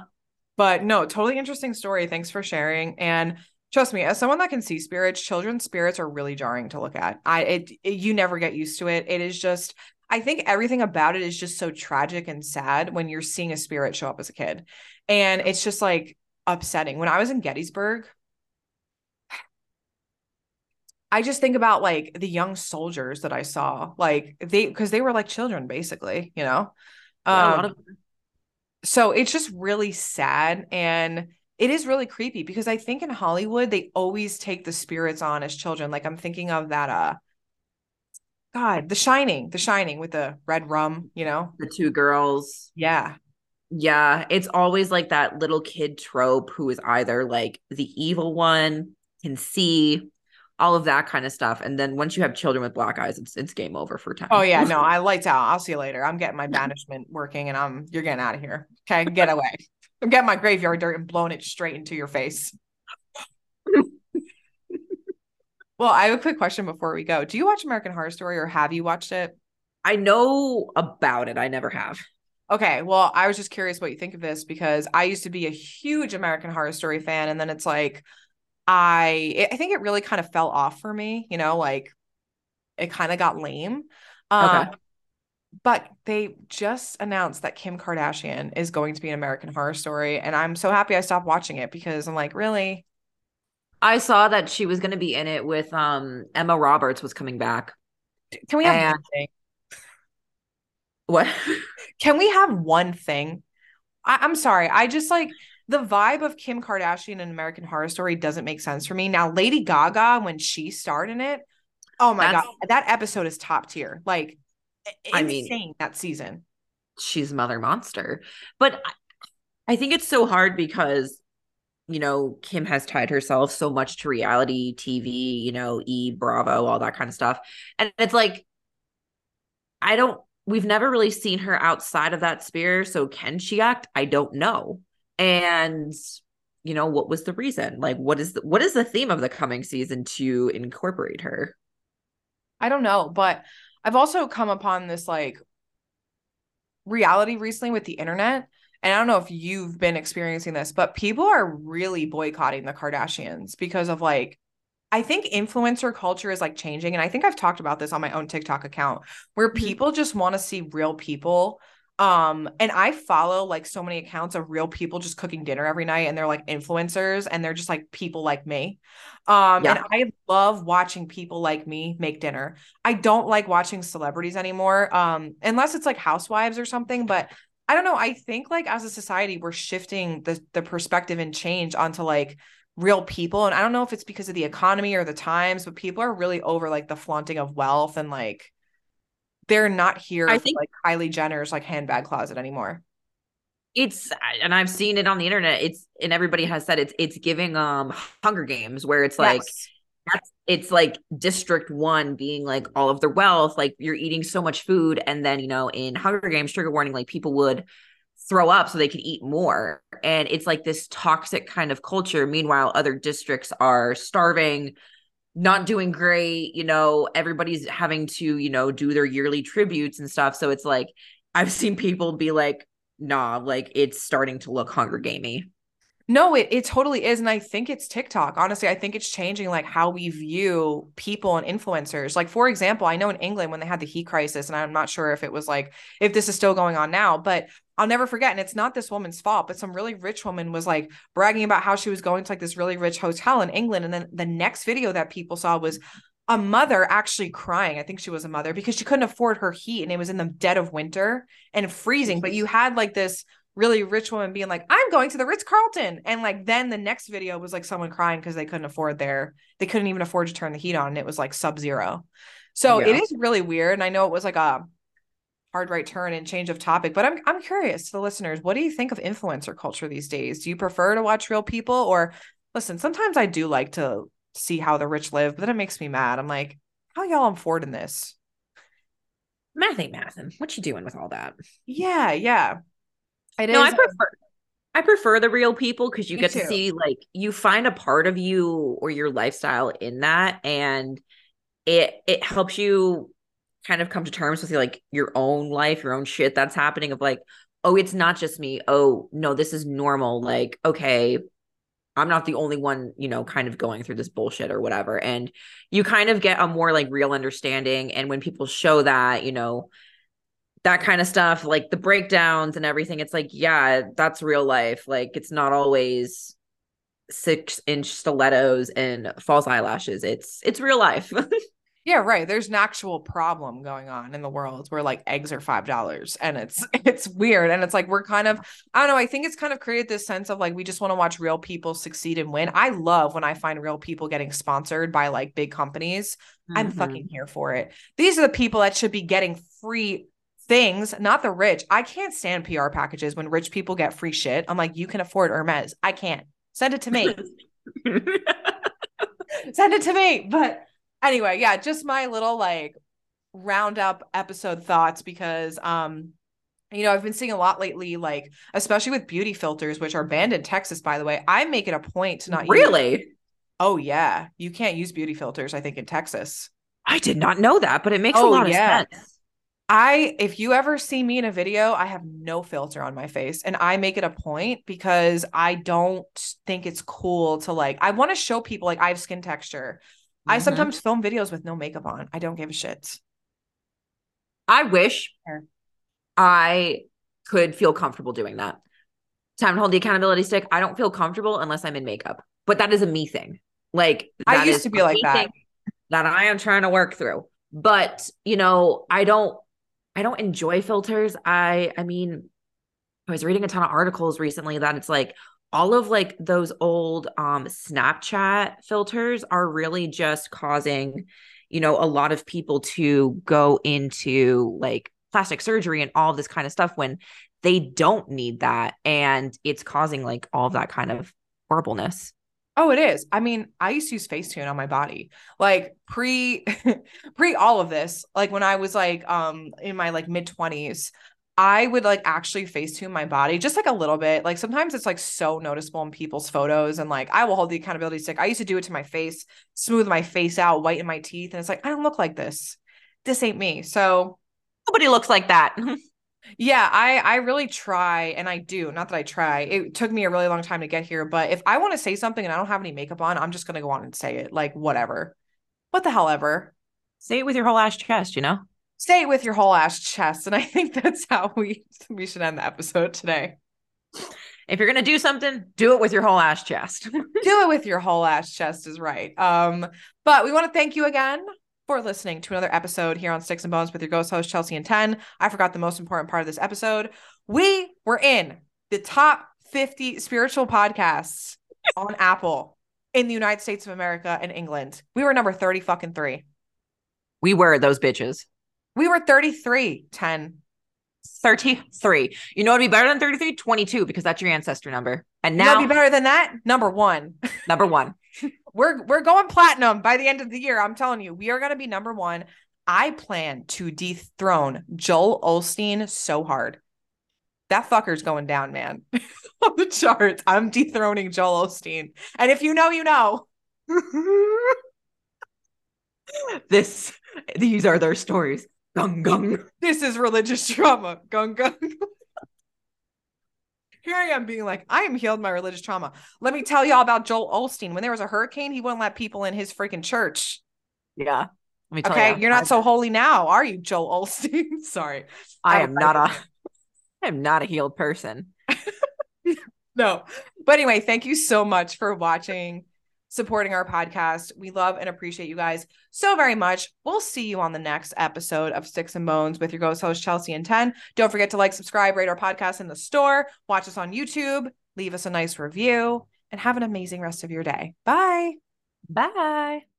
But no, totally interesting story. Thanks for sharing. And trust me, as someone that can see spirits, children's spirits are really jarring to look at. I it, it you never get used to it. It is just I think everything about it is just so tragic and sad when you're seeing a spirit show up as a kid. And it's just like upsetting. When I was in Gettysburg, I just think about like the young soldiers that I saw, like they because they were like children basically, you know. Yeah, Um, lot of so it's just really sad and it is really creepy because I think in Hollywood they always take the spirits on as children. Like I'm thinking of that uh God, The Shining, The Shining with the red rum, you know? the two girls. Yeah. Yeah, it's always like that little kid trope who is either like the evil one, can see all of that kind of stuff. And then once you have children with black eyes, it's it's game over for time. Oh yeah, no, I lights out. I'll see you later. I'm getting my banishment working and I'm you're getting out of here. Okay, get away. I'm getting my graveyard dirt and blowing it straight into your face. well, I have a quick question before we go. Do you watch American Horror Story or have you watched it? I know about it. I never have. Okay, well, I was just curious what you think of this because I used to be a huge American Horror Story fan, and then it's like I I think it really kind of fell off for me, you know, like it kind of got lame. Um, okay. But they just announced that Kim Kardashian is going to be an American Horror Story, and I'm so happy I stopped watching it because I'm like, really? I saw that she was going to be in it with um Emma Roberts was coming back. Can we have and... what? Can we have one thing? I- I'm sorry. I just like the vibe of Kim Kardashian and American Horror Story doesn't make sense for me. Now, Lady Gaga, when she starred in it, oh my That's, god, that episode is top tier. Like, I mean, that season. She's Mother Monster, but I think it's so hard because you know Kim has tied herself so much to reality TV, you know, E Bravo, all that kind of stuff, and it's like I don't. We've never really seen her outside of that sphere. So can she act? I don't know and you know what was the reason like what is the, what is the theme of the coming season to incorporate her i don't know but i've also come upon this like reality recently with the internet and i don't know if you've been experiencing this but people are really boycotting the kardashians because of like I think influencer culture is like changing. And I think I've talked about this on my own TikTok account where mm-hmm. people just want to see real people um, and I follow like so many accounts of real people just cooking dinner every night, and they're like influencers, and they're just like people like me. Um, yeah. and I love watching people like me make dinner. I don't like watching celebrities anymore, um, unless it's like housewives or something. But I don't know. I think like as a society, we're shifting the the perspective and change onto like real people. And I don't know if it's because of the economy or the times, but people are really over like the flaunting of wealth and like they're not here I think like Kylie Jenner's like handbag closet anymore. It's and I've seen it on the internet. It's and everybody has said it's it's giving um Hunger Games where it's like yes. that's it's like district one being like all of their wealth, like you're eating so much food, and then you know in Hunger Games, trigger warning, like people would throw up so they could eat more. And it's like this toxic kind of culture. Meanwhile, other districts are starving, not doing great you know everybody's having to you know do their yearly tributes and stuff. So it's like i've seen people be like nah like it's starting to look hunger gamey. No it, it totally is and i think it's tiktok. Honestly i think it's changing like how we view people and influencers. Like for example i know in england when they had the heat crisis and i'm not sure if it was like if this is still going on now but I'll never forget. And it's not this woman's fault, but some really rich woman was like bragging about how she was going to like this really rich hotel in England. And then the next video that people saw was a mother actually crying. I think she was a mother because she couldn't afford her heat and it was in the dead of winter and freezing. But you had like this really rich woman being like, I'm going to the Ritz Carlton. And like then the next video was like someone crying because they couldn't afford their, they couldn't even afford to turn the heat on. And it was like sub zero. So yeah. it is really weird. And I know it was like a hard right turn and change of topic but i'm i'm curious to the listeners what do you think of influencer culture these days? Do you prefer to watch real people? Or listen sometimes i do like to see how the rich live but then it makes me mad. I'm like how y'all affording this? Math ain't mathing what you doing with all that? Yeah yeah. It no, is. I prefer I prefer the real people because you get too. to see like you find a part of you or your lifestyle in that and it it helps you kind of come to terms with like your own life, your own shit that's happening of like, oh, it's not just me. Oh, no, this is normal. Like, okay, I'm not the only one, you know, kind of going through this bullshit or whatever. And you kind of get a more like real understanding. And when people show that, you know, that kind of stuff, like the breakdowns and everything, it's like, yeah, that's real life. Like, it's not always six inch stilettos and false eyelashes. It's it's real life. Yeah, right. There's an actual problem going on in the world where like eggs are five dollars, and it's it's weird, and it's like we're kind of I don't know. I think it's kind of created this sense of like we just want to watch real people succeed and win. I love when I find real people getting sponsored by like big companies. Mm-hmm. I'm fucking here for it. These are the people that should be getting free things, not the rich. I can't stand PR packages when rich people get free shit. I'm like, you can afford Hermes. I can't. Send it to me. Send it to me. But anyway, yeah, just my little like roundup episode thoughts because um you know, I've been seeing a lot lately, like especially with beauty filters, which are banned in Texas, by the way. I make it a point to not really. Use- oh yeah, you can't use beauty filters. I think in Texas. I did not know that, but it makes oh, a lot yeah. of sense. I, if you ever see me in a video, I have no filter on my face, and I make it a point because I don't think it's cool to like. I want to show people like I have skin texture. Mm-hmm. I sometimes film videos with no makeup on. I don't give a shit. I wish I could feel comfortable doing that. Time to hold the accountability stick. I don't feel comfortable unless I'm in makeup, but that is a me thing. Like I used to be like that. That I am trying to work through. But you know, I don't I don't enjoy filters. I I mean, I was reading a ton of articles recently that it's like all of like those old um Snapchat filters are really just causing, you know, a lot of people to go into like plastic surgery and all this kind of stuff when they don't need that and it's causing like all of that kind of horribleness. Oh it is. I mean i used to use facetune on my body. Like pre pre all of this like when i was like um in my like mid 20s I would like actually facetune my body just like a little bit. Like sometimes it's like so noticeable in people's photos, and like I will hold the accountability stick. I used to do it to my face, smooth my face out, whiten my teeth, and it's like I don't look like this. This ain't me. So nobody looks like that. yeah, I I really try and I do. Not that I try. It took me a really long time to get here, but if I want to say something and I don't have any makeup on, I'm just going to go on and say it. Like whatever. What the hell ever. Say it with your whole ass chest, you know? Say it with your whole ass chest and I think that's how we we should end the episode today. If you're going to do something, do it with your whole ass chest. do it with your whole ass chest is right. Um but we want to thank you again for listening to another episode here on Styx and Bones with your ghost host, Chelsea and Tenn. I forgot the most important part of this episode. We were in the top 50 spiritual podcasts on Apple in the United States of America and England. We were number 30 fucking three. We were those bitches. We were 33, Tenn. 33. You know what'd be better than 33? 22, because that's your ancestor number. And now you know be better than that? Number one. Number one. we're we're going platinum by the end of the year. I'm telling you, we are gonna be number one. I plan to dethrone Joel Osteen so hard. That fucker's going down, man. On the charts. I'm dethroning Joel Osteen. And if you know, you know. this these are their stories. Gung gung. This is religious trauma. Gung gung. Here I am being like, I am healed my religious trauma. Let me tell y'all about Joel Osteen. When there was a hurricane, he wouldn't let people in his freaking church. Yeah. okay, you, are not so holy now, are you, Joel Osteen? Sorry. I, I am not a I am not a healed person. no. But anyway, thank you so much for watching supporting our podcast. We love and appreciate you guys so very much. We'll see you on the next episode of Styx and Bones with your ghost host, Chelsea and Tenn. Don't forget to like, subscribe, rate our podcast in the store, watch us on YouTube, leave us a nice review, and have an amazing rest of your day. Bye. Bye.